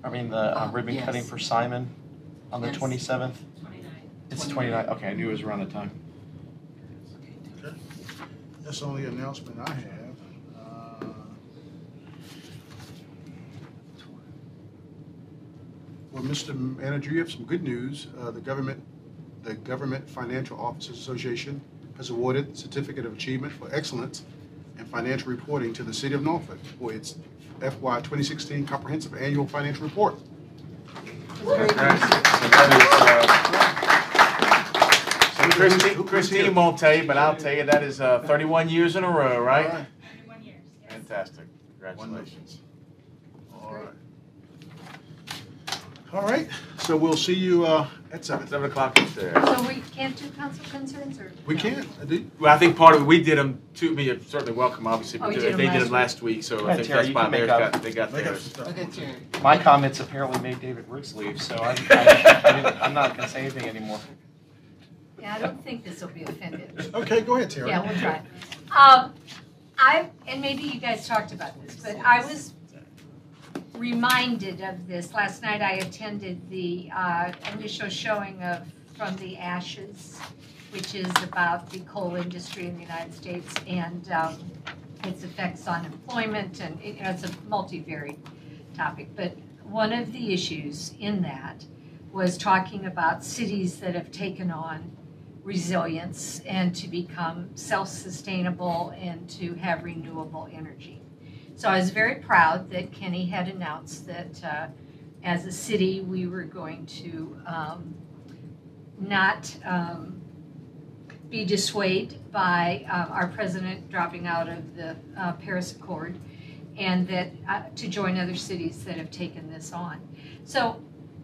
I: I mean, the uh,
G: Oh,
I: ribbon
G: yes.
I: cutting for Simon on the
G: Yes.
I: 27th? It's 29, okay, I knew it was around the time.
B: That's the only announcement I have. Uh, Well, Mr. Manager, you have some good news. Uh, The government, the Government Financial Officers Association has awarded Certificate of Achievement for Excellence and financial reporting to the City of Norfolk for its FY 2016 Comprehensive Annual Financial Report.
C: Right. So that is, uh, So Christine, Christine won't tell you, but I'll tell you, that is uh, 31 years in a row, right? Fantastic. Congratulations.
B: All right. All right, so we'll see you uh, at seven.
C: Seven o'clock upstairs.
F: So we can't do council concerns, or?
B: We
F: no?
B: can, I do.
C: Well, I think part of it, we did them too, I mean, you're certainly welcome, obviously,
F: Oh,
C: but
F: you
C: they
F: did 'em
C: did
F: last
C: them last week, so
I: Yeah,
C: I think
I: Terry,
C: that's
I: you
C: why
I: can
C: they
I: make
C: got,
I: up.
C: they got
B: They got
C: theirs.
B: some stuff.
E: Okay, Terry.
I: My comments apparently made David Rooks leave, so I, I, I didn't, I'm not gonna say anything anymore.
F: Yeah, I don't think this will be offended.
B: Okay, go ahead, Terry.
F: Yeah, we'll try. Um, I, and maybe you guys talked about this, but I was reminded of this. Last night I attended the uh, initial showing of From the Ashes, which is about the coal industry in the United States and um, its effects on employment, and you know, it's a multivariate topic. But one of the issues in that was talking about cities that have taken on resilience and to become self-sustainable and to have renewable energy. So I was very proud that Kenny had announced that uh, as a city, we were going to um, not um, be dissuaded by uh, our president dropping out of the uh, Paris Accord and that uh, to join other cities that have taken this on. So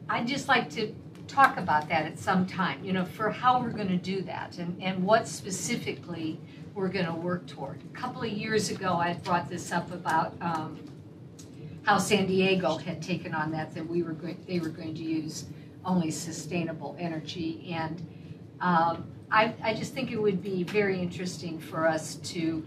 F: I'd just like to talk about that at some time, you know, for how we're going to do that and, and what specifically we're going to work toward. A couple of years ago, I brought this up about um, how San Diego had taken on that, that we were going, they were going to use only sustainable energy. And um, I, I just think it would be very interesting for us to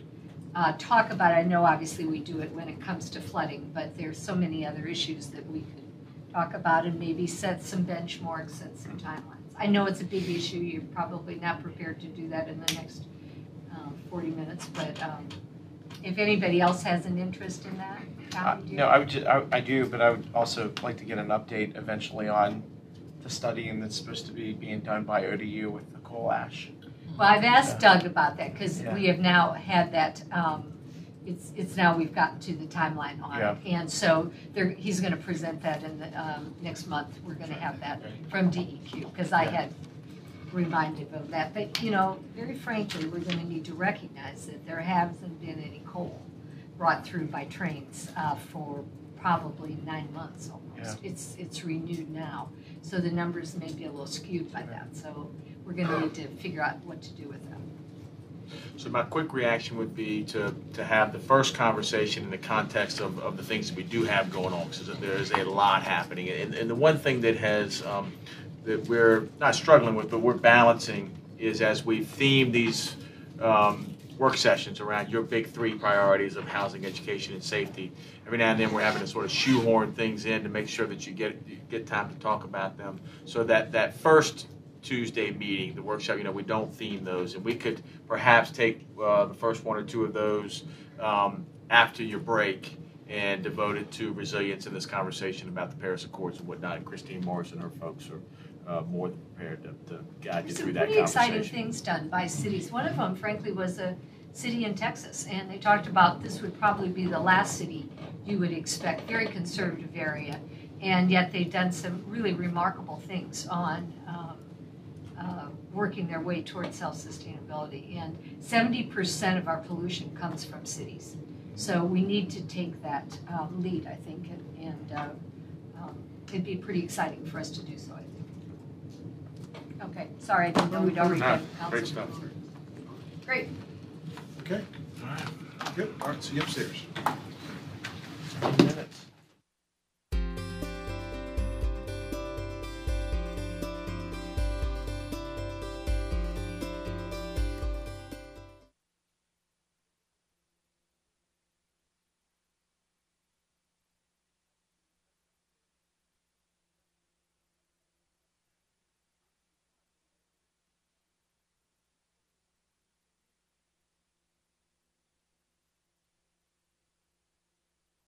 F: uh, talk about. it. I know obviously we do it when it comes to flooding, but there's so many other issues that we could talk about and maybe set some benchmarks, set some timelines. I know it's a big issue. You're probably not prepared to do that in the next 40 minutes, but um, if anybody else has an interest in that,
I: Uh,
F: Tom, do you?
I: No, I would, ju- I, I do, but I would also like to get an update eventually on the studying that's supposed to be being done by ODU with the coal ash.
F: Well, I've asked Doug about that because
I: Yeah.
F: we have now had that, um, it's, it's now we've gotten to the timeline on it. And so there, he's going to present that in the, um, next month. We're going to have that from DEQ because I had reminded of that. But, you know, very frankly, we're going to need to recognize that there hasn't been any coal brought through by trains uh, for probably nine months almost. It's, it's renewed now. So the numbers may be a little skewed by that. So we're going to need to figure out what to do with them.
C: So my quick reaction would be to, to have the first conversation in the context of, of the things that we do have going on, because there is a lot happening. And, and the one thing that has, um, that we're not struggling with, but we're balancing is as we theme these um, work sessions around your big three priorities of housing, education, and safety. Every now and then, we're having to sort of shoehorn things in to make sure that you get you get time to talk about them. So that that first Tuesday meeting, the workshop, you know, we don't theme those, and we could perhaps take uh, the first one or two of those um, after your break and devote it to resilience in this conversation about the Paris Accords and whatnot. And Christine Morris and her folks are uh, more than prepared to, to guide you
F: There's
C: through
F: some
C: that
F: pretty exciting things done by cities. One of them, frankly, was a city in Texas, and they talked about this would probably be the last city you would expect, very conservative area, and yet they've done some really remarkable things on um, uh, working their way towards self-sustainability. And 70% of our pollution comes from cities. So we need to take that um, lead, I think, and, and uh, um, it'd be pretty exciting for us to do so. Okay, sorry, I didn't know we'd already
C: No,
F: had
C: Great
F: council.
C: stuff.
F: Great.
B: Okay. All right. Good, all right, see you upstairs.
I: Minutes.